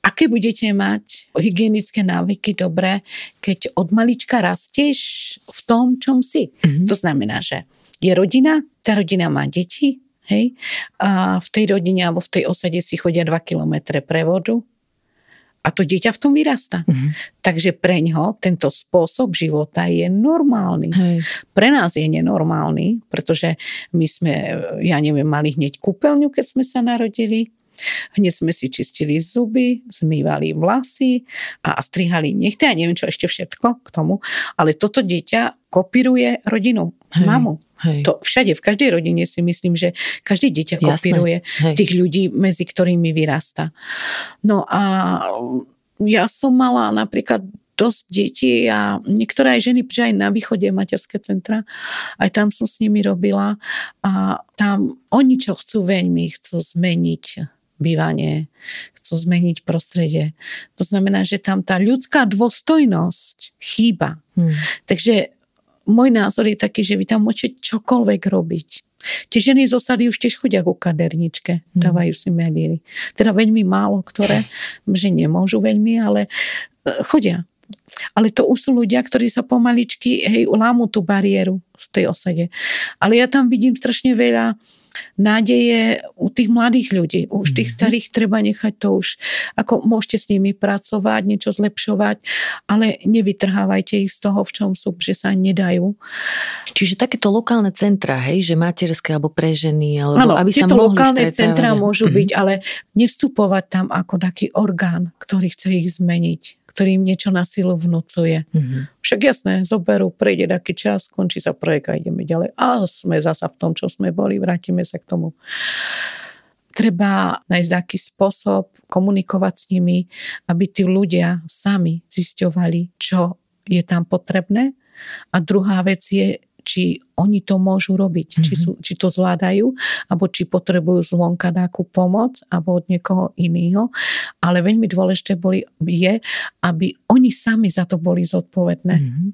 aké budete mať hygienické návyky dobré, keď od malička rastieš v tom, čom si. Mm-hmm. To znamená, že je rodina, tá rodina má deti, Hej? A v tej rodine alebo v tej osade si chodia 2 kilometre prevodu a to dieťa v tom vyrasta. Uh-huh. Takže pre ňo tento spôsob života je normálny. Hej. Pre nás je nenormálny, pretože my sme, ja neviem, mali hneď kúpeľňu, keď sme sa narodili. Hneď sme si čistili zuby, zmývali vlasy a strihali nechty a neviem čo ešte všetko k tomu. Ale toto dieťa kopíruje rodinu, Hej. mamu. Hej. To všade, v každej rodine si myslím, že každé dieťa Jasné. kopíruje Hej. tých ľudí, medzi ktorými vyrasta. No a ja som mala napríklad dosť detí a niektoré aj ženy, že aj na východe materské centra, aj tam som s nimi robila a tam oni čo chcú veľmi, chcú zmeniť bývanie, chcú zmeniť prostredie. To znamená, že tam tá ľudská dôstojnosť chýba. Hmm. Takže môj názor je taký, že vy tam môžete čokoľvek robiť. Tie ženy z osady už tiež chodia ku kaderničke, mhm. dávajú si melíry. Teda veľmi málo, ktoré, že nemôžu veľmi, ale e, chodia. Ale to už sú ľudia, ktorí sa pomaličky, hej, lámu tú bariéru v tej osade. Ale ja tam vidím strašne veľa nádeje u tých mladých ľudí. Už tých mhm. starých treba nechať to už, ako môžete s nimi pracovať, niečo zlepšovať, ale nevytrhávajte ich z toho, v čom sú, že sa nedajú. Čiže takéto lokálne centra, hej, že materské alebo pre ženy, alebo ano, aby sa mohli lokálne centra môžu mm-hmm. byť, ale nevstupovať tam ako taký orgán, ktorý chce ich zmeniť ktorý im niečo na silu vnúcuje. Mm-hmm. Však jasné, zoberú, prejde taký čas, končí sa projekt a ideme ďalej. A sme zasa v tom, čo sme boli, vrátime sa k tomu. Treba nájsť taký spôsob komunikovať s nimi, aby tí ľudia sami zisťovali, čo je tam potrebné. A druhá vec je, či oni to môžu robiť, mm-hmm. či, mhm. sú, či to zvládajú, alebo či potrebujú zvonka nejakú pomoc, alebo od niekoho iného. Ale veľmi dôležité boli, je, aby oni sami za to boli zodpovedné. Mm-hmm.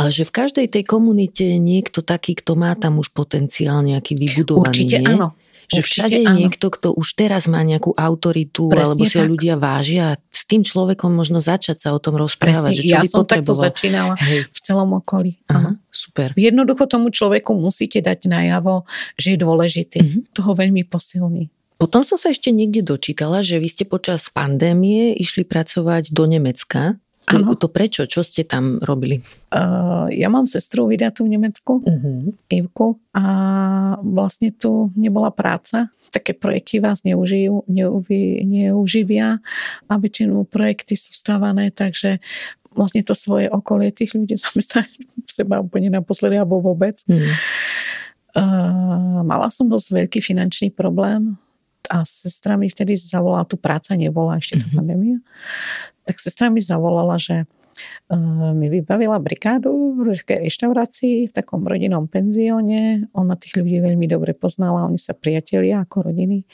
Ale že v každej tej komunite je niekto taký, kto má tam už potenciál nejaký vybudovaný. Určite nie? áno. Že všade je niekto, kto už teraz má nejakú autoritu, Presne alebo si ho ľudia vážia. S tým človekom možno začať sa o tom rozprávať. Presne, že čo ja by som takto začínala Hej. v celom okolí. Aha, super. Jednoducho tomu človeku musíte dať najavo, že je dôležitý. Uh-huh. To ho veľmi posilní. Potom som sa ešte niekde dočítala, že vy ste počas pandémie išli pracovať do Nemecka. To, to prečo? Čo ste tam robili? Uh, ja mám sestru vydatú v Nemecku, uh-huh. Ivku, a vlastne tu nebola práca. Také projekty vás neužijú, neuvi, neuživia a väčšinu projekty sú stávané, takže vlastne to svoje okolie tých ľudí *laughs* zamestnať seba úplne naposledy alebo vôbec. Uh-huh. Uh, mala som dosť veľký finančný problém a sestra mi vtedy zavolala, tu práca nebola ešte tá mm-hmm. pandémia, tak sestra mi zavolala, že uh, mi vybavila brigádu v reštaurácii v takom rodinnom penzióne. Ona tých ľudí veľmi dobre poznala, oni sa priatelia ako rodiny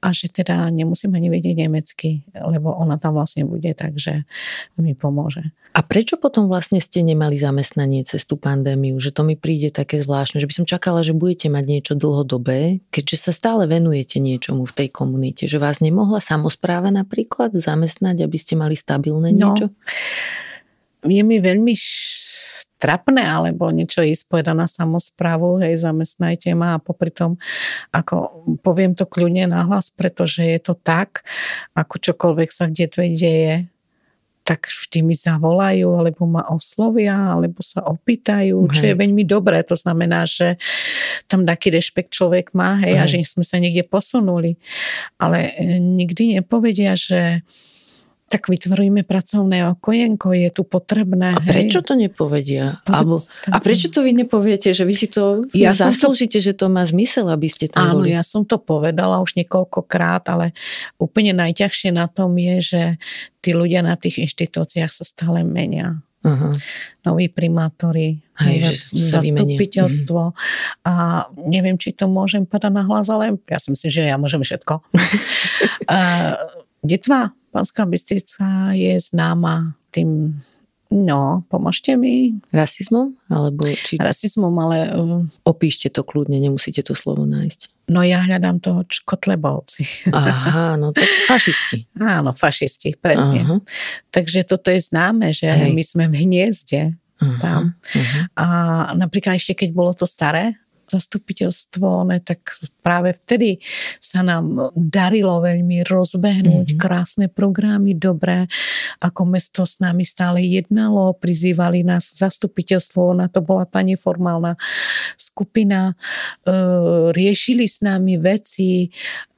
a že teda nemusím ani vedieť nemecky, lebo ona tam vlastne bude, takže mi pomôže. A prečo potom vlastne ste nemali zamestnanie cez tú pandémiu? Že to mi príde také zvláštne, že by som čakala, že budete mať niečo dlhodobé, keďže sa stále venujete niečomu v tej komunite. Že vás nemohla samozpráva napríklad zamestnať, aby ste mali stabilné no. niečo? No, je mi veľmi trapné, alebo niečo ísť povedať na samozprávu, hej, zamestnajte ma a popri tom, ako poviem to kľudne nahlas, pretože je to tak, ako čokoľvek sa v detve deje, tak vždy mi zavolajú, alebo ma oslovia, alebo sa opýtajú, hej. čo je veľmi dobré. To znamená, že tam taký rešpekt človek má, hej, hej. a že sme sa niekde posunuli. Ale e, nikdy nepovedia, že tak vytvoríme pracovné okojenko, je tu potrebné. A prečo hej? to nepovedia? Alebo, a prečo to vy nepoviete, že vy si to ja zaslúžite, to, že to má zmysel, aby ste tam Áno, boli? ja som to povedala už niekoľkokrát, ale úplne najťažšie na tom je, že tí ľudia na tých inštitúciách sa stále menia. Uh-huh. Noví primátori, Hej, zastupiteľstvo uh-huh. a neviem, či to môžem povedať na hlas, ale ja si myslím, že ja môžem všetko. *laughs* uh, detva Panská Bystrica je známa tým No, pomôžte mi. Rasizmom? Alebo či... Rasizmom, ale... Uh... Opíšte to kľudne, nemusíte to slovo nájsť. No ja hľadám toho Kotlebovci. *laughs* Aha, no to fašisti. Áno, fašisti, presne. Aha. Takže toto je známe, že Hej. my sme v hniezde uh-huh, tam. Uh-huh. A napríklad ešte keď bolo to staré, zastupiteľstvo, ne, tak práve vtedy sa nám darilo veľmi rozbehnúť mm-hmm. krásne programy, dobré, ako mesto s nami stále jednalo, prizývali nás zastupiteľstvo, ona to bola tá neformálna skupina, e, riešili s nami veci,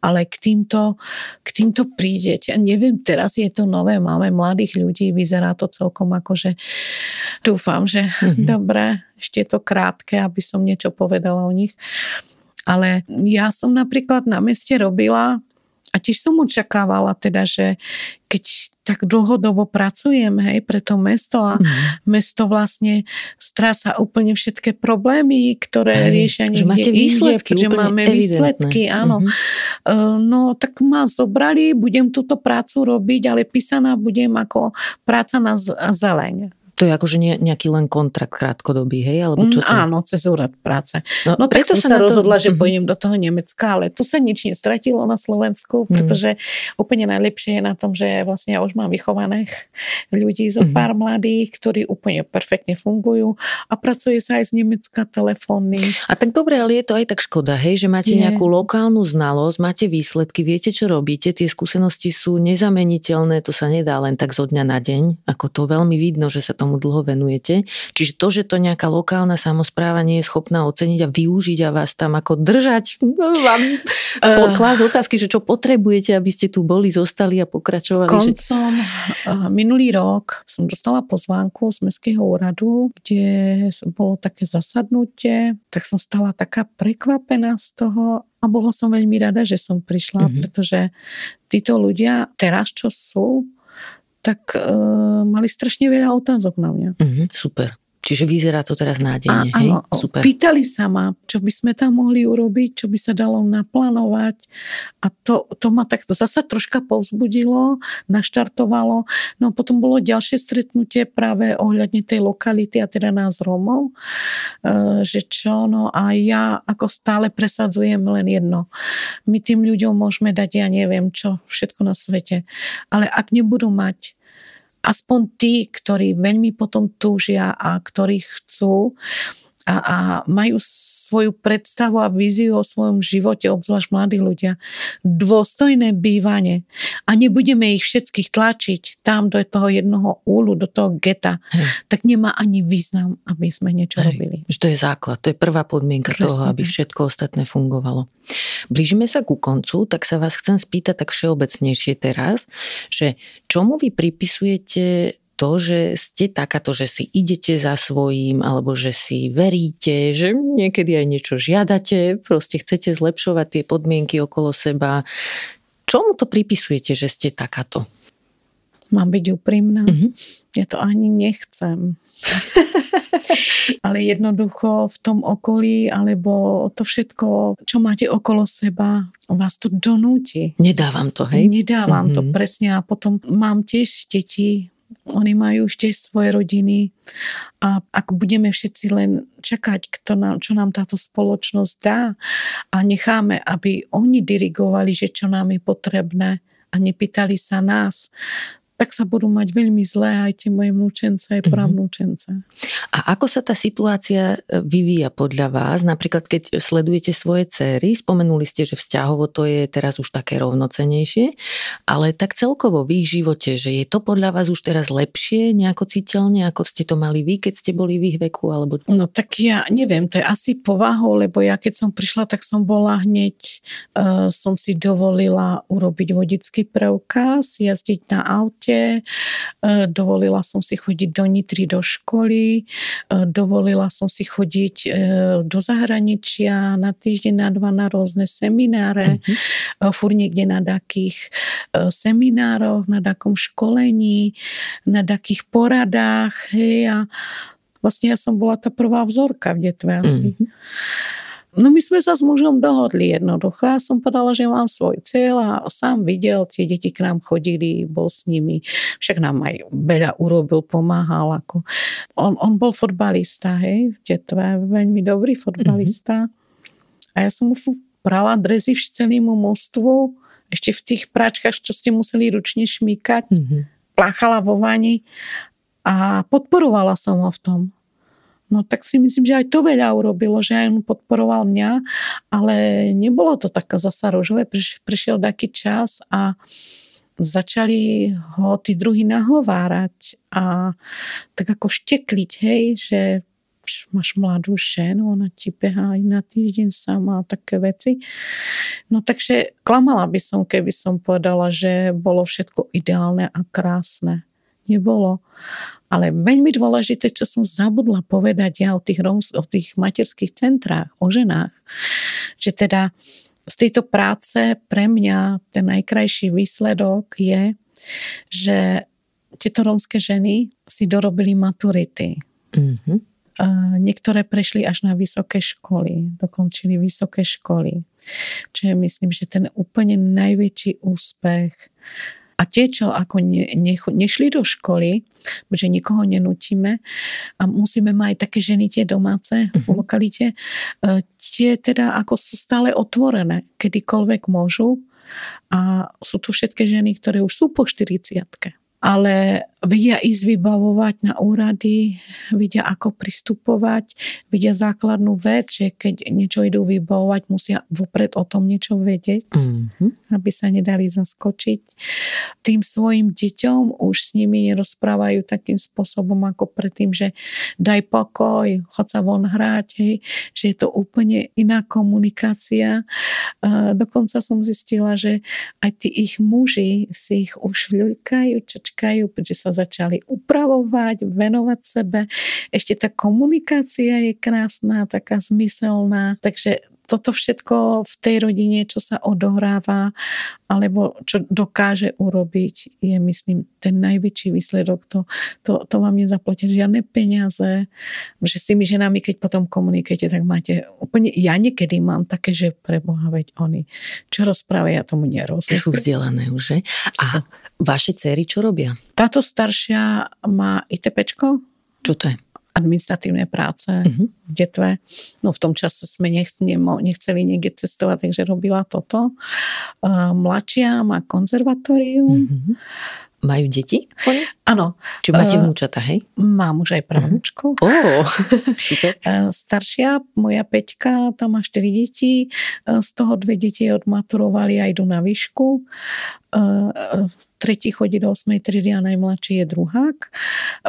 ale k týmto, k týmto prídete. Neviem, teraz je to nové, máme mladých ľudí, vyzerá to celkom ako, že dúfam, že mm-hmm. dobre, ešte je to krátke, aby som niečo povedala o nich. Ale ja som napríklad na meste robila a tiež som očakávala teda, že keď tak dlhodobo pracujem hej, pre to mesto a mm. mesto vlastne stráca úplne všetky problémy, ktoré hej, riešia niekde že máte výsledky, inde, že máme evidentné. výsledky, áno. Mm-hmm. No tak ma zobrali, budem túto prácu robiť, ale písaná budem ako práca na zeleň. To je akože nejaký len kontrakt krátkodobý, hej? Alebo čo to? Mm, áno, cez úrad práce. No, no tak som sa rozhodla, to... že mhm. pôjdem do toho Nemecka, ale tu sa nič nestratilo na Slovensku, mhm. pretože mm. úplne najlepšie je na tom, že vlastne ja už mám vychovaných ľudí, zo mhm. pár mm. mladých, ktorí úplne perfektne fungujú a pracuje sa aj z Nemecka telefónny. A tak dobre, ale je to aj tak škoda, hej, že máte je. nejakú lokálnu znalosť, máte výsledky, viete, čo robíte, tie skúsenosti sú nezameniteľné, to sa nedá len tak zo dňa na deň, ako to veľmi vidno, že sa tomu dlho venujete. Čiže to, že to nejaká lokálna samozpráva nie je schopná oceniť a využiť a vás tam ako držať, no, vám *laughs* uh, klás otázky, že čo potrebujete, aby ste tu boli, zostali a pokračovali. Koncom že... uh, minulý rok som dostala pozvánku z Mestského úradu, kde bolo také zasadnutie, tak som stala taká prekvapená z toho a bola som veľmi rada, že som prišla, mm-hmm. pretože títo ľudia teraz, čo sú, tak uh, mali strašne veľa otázok na mňa. Uh-huh, super. Čiže vyzerá to teraz nádejne, a, hej? Áno, Super. Pýtali sa ma, čo by sme tam mohli urobiť, čo by sa dalo naplánovať a to, to ma takto zasa troška povzbudilo, naštartovalo. No potom bolo ďalšie stretnutie práve ohľadne tej lokality a teda nás Rómov, e, že čo, no a ja ako stále presadzujem len jedno. My tým ľuďom môžeme dať, ja neviem čo, všetko na svete, ale ak nebudú mať aspoň tí, ktorí veľmi potom túžia a ktorí chcú a, a majú svoju predstavu a víziu o svojom živote, obzvlášť mladí ľudia, dôstojné bývanie a nebudeme ich všetkých tlačiť tam do toho jednoho úlu, do toho geta, Hej. tak nemá ani význam, aby sme niečo Hej. robili. Že to je základ, to je prvá podmienka Presne. toho, aby všetko ostatné fungovalo. Blížime sa ku koncu, tak sa vás chcem spýtať tak všeobecnejšie teraz, že čomu vy pripisujete to, že ste takáto, že si idete za svojím, alebo že si veríte, že niekedy aj niečo žiadate, proste chcete zlepšovať tie podmienky okolo seba. Čomu to pripisujete, že ste takáto? Mám byť úprimná? Mm-hmm. Ja to ani nechcem. *laughs* Ale jednoducho v tom okolí, alebo to všetko, čo máte okolo seba, vás to donúti. Nedávam to, hej? Nedávam mm-hmm. to, presne. A potom mám tiež deti, oni majú už tiež svoje rodiny a ak budeme všetci len čakať, kto nám, čo nám táto spoločnosť dá a necháme, aby oni dirigovali, že čo nám je potrebné a nepýtali sa nás, tak sa budú mať veľmi zlé aj tie moje vnúčence, aj mhm. pravnúčence. A ako sa tá situácia e, vyvíja podľa vás? Napríklad, keď sledujete svoje céry, spomenuli ste, že vzťahovo to je teraz už také rovnocenejšie, ale tak celkovo v ich živote, že je to podľa vás už teraz lepšie, nejako citeľne, ako ste to mali vy, keď ste boli v ich veku? Alebo... No tak ja neviem, to je asi povahou, lebo ja keď som prišla, tak som bola hneď, uh, som si dovolila urobiť vodický preukaz, jazdiť na aute, e, dovolila som si chodiť do Nitry do školy, e, dovolila som si chodiť e, do zahraničia na týždeň, na dva na rôzne semináre, mm-hmm. fur niekde na takých seminároch, na takom školení, na takých poradách, hej, a vlastne ja som bola tá prvá vzorka v detve asi. Mm-hmm. No my sme sa s mužom dohodli jednoducho. Ja som povedala, že mám svoj cieľ a sám videl, tie deti k nám chodili, bol s nimi. Však nám aj veľa urobil, pomáhal. Ako. On, on bol fotbalista, hej, v detve, veľmi dobrý fotbalista. Mm-hmm. A ja som mu prala drezy celému mostvu, ešte v tých práčkach, čo ste museli ručne šmýkať. Mm-hmm. Pláchala vo vani a podporovala som ho v tom. No tak si myslím, že aj to veľa urobilo, že aj on podporoval mňa, ale nebolo to také zasa rožové. Prišiel taký čas a začali ho tí druhí nahovárať a tak ako štekliť, hej, že máš mladú ženu, ona ti behá aj na týždeň sama a také veci. No takže klamala by som, keby som povedala, že bolo všetko ideálne a krásne. Nebolo. Ale veľmi dôležité, čo som zabudla povedať ja o tých, o tých materských centrách, o ženách, že teda z tejto práce pre mňa ten najkrajší výsledok je, že tieto rómske ženy si dorobili maturity. Mm-hmm. Niektoré prešli až na vysoké školy, dokončili vysoké školy. Čo je myslím, že ten úplne najväčší úspech a tie, čo ako ne, ne, nešli do školy, že nikoho nenutíme a musíme mať také ženy tie domáce uh-huh. v mhm. lokalite, e, tie teda ako sú stále otvorené, kedykoľvek môžu a sú tu všetky ženy, ktoré už sú po 40 ale vedia ísť vybavovať na úrady, vedia ako pristupovať, vedia základnú vec, že keď niečo idú vybavovať, musia vopred o tom niečo vedieť, mm-hmm. aby sa nedali zaskočiť. Tým svojim deťom už s nimi nerozprávajú takým spôsobom ako predtým, že daj pokoj, chod sa von hrať, hej, že je to úplne iná komunikácia. Dokonca som zistila, že aj tí ich muži si ich už ľukajú, čačkajú, pretože sa začali upravovať, venovať sebe. Ešte tá komunikácia je krásna, taká zmyselná. Takže toto všetko v tej rodine, čo sa odohráva, alebo čo dokáže urobiť, je, myslím, ten najväčší výsledok. To, to, to vám nezaplatia žiadne peniaze. Že s tými ženami, keď potom komunikujete, tak máte úplne... Ja niekedy mám také, že pre Boha, veď oni, čo rozprávajú, ja tomu nerozumiem. Sú vzdelané už, že? A vaše cery čo robia? Táto staršia má ITPčko. Čo to je? administratívne práce uh-huh. v detve. No v tom čase sme nech, nechceli niekde cestovať, takže robila toto. Uh, mladšia má konzervatórium. Uh-huh. Majú deti? Áno. Či máte uh, vnúčata, hej? Mám už aj pravnúčku. Uh-huh. *laughs* Oh, super. Staršia, moja Peťka, tam má 4 deti. Z toho dve deti odmaturovali a idú na výšku tretí chodí do 8. triedy a najmladší je druhák.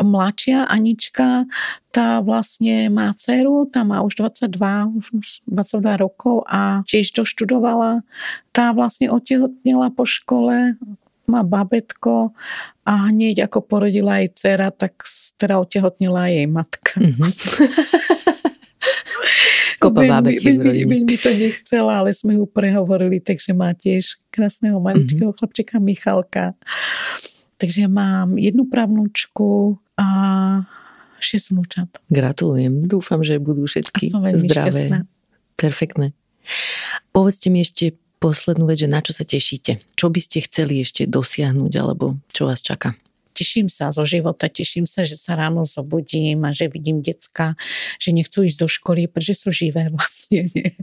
Mladšia Anička, tá vlastne má dceru, tá má už 22, už 22 rokov a tiež doštudovala. Tá vlastne otehotnila po škole, má babetko a hneď ako porodila jej dcera, tak teda otehotnila jej matka. Mm-hmm. *laughs* Kopa bábetiek veľmi, veľmi to nechcela, ale sme ju prehovorili, takže má tiež krásneho maličkého mm-hmm. chlapčeka Michalka. Takže mám jednu pravnúčku a šesť vnúčat. Gratulujem. Dúfam, že budú všetky a som zdravé. Šťastná. Perfektné. Povedzte mi ešte poslednú vec, že na čo sa tešíte? Čo by ste chceli ešte dosiahnuť, alebo čo vás čaká? teším sa zo života, teším sa, že sa ráno zobudím a že vidím decka, že nechcú ísť do školy, pretože sú živé *laughs* vlastne. Nie?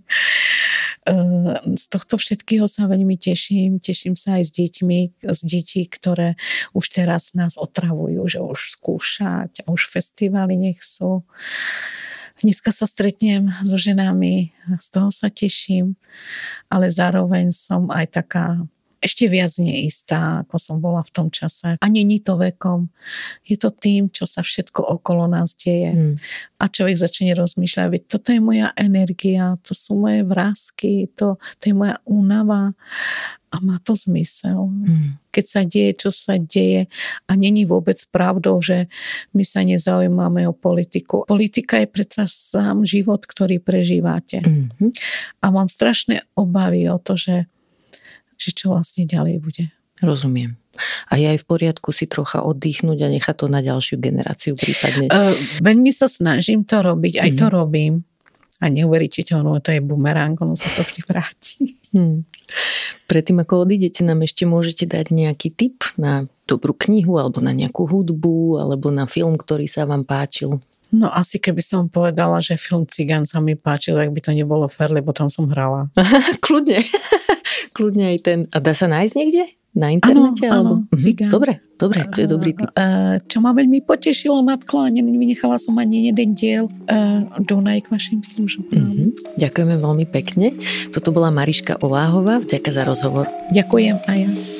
z tohto všetkého sa veľmi teším. Teším sa aj s deťmi, z detí, ktoré už teraz nás otravujú, že už skúšať a už festivály nech sú. Dneska sa stretnem so ženami, z toho sa teším, ale zároveň som aj taká ešte viac neistá, ako som bola v tom čase. A není to vekom. Je to tým, čo sa všetko okolo nás deje. Hmm. A človek začne rozmýšľať, veď toto je moja energia, to sú moje vrázky, to, to je moja únava a má to zmysel. Hmm. Keď sa deje, čo sa deje a není vôbec pravdou, že my sa nezaujímame o politiku. Politika je predsa sám život, ktorý prežívate. Hmm. A mám strašné obavy o to, že že čo vlastne ďalej bude. Rozumiem. A je aj v poriadku si trocha oddychnúť a nechať to na ďalšiu generáciu prípadne? Uh, veľmi sa snažím to robiť, aj mm. to mhm. robím. A neuveríte to, no to je bumerang, ono sa to vždy vráti. *laughs* Hmm. Predtým, ako odídete, nám ešte môžete dať nejaký tip na dobrú knihu, alebo na nejakú hudbu, alebo na film, ktorý sa vám páčil. No asi keby som povedala, že film Cigán sa mi páčil, tak by to nebolo fér, lebo tam som hrala. *laughs* Kľudne *laughs* kľudne aj ten. A dá sa nájsť niekde? Na internete? Áno, alebo... Mhm. Dobre, dobre, to je dobrý tip. Uh, čo ma veľmi potešilo, Matko, a nevynechala som ani jeden diel uh, Dunaj k vašim službám. Uh-huh. Ďakujeme veľmi pekne. Toto bola Mariška Oláhová. Vďaka za rozhovor. Ďakujem aj ja.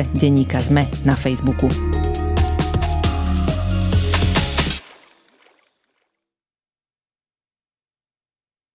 Denníka Sme na Facebooku.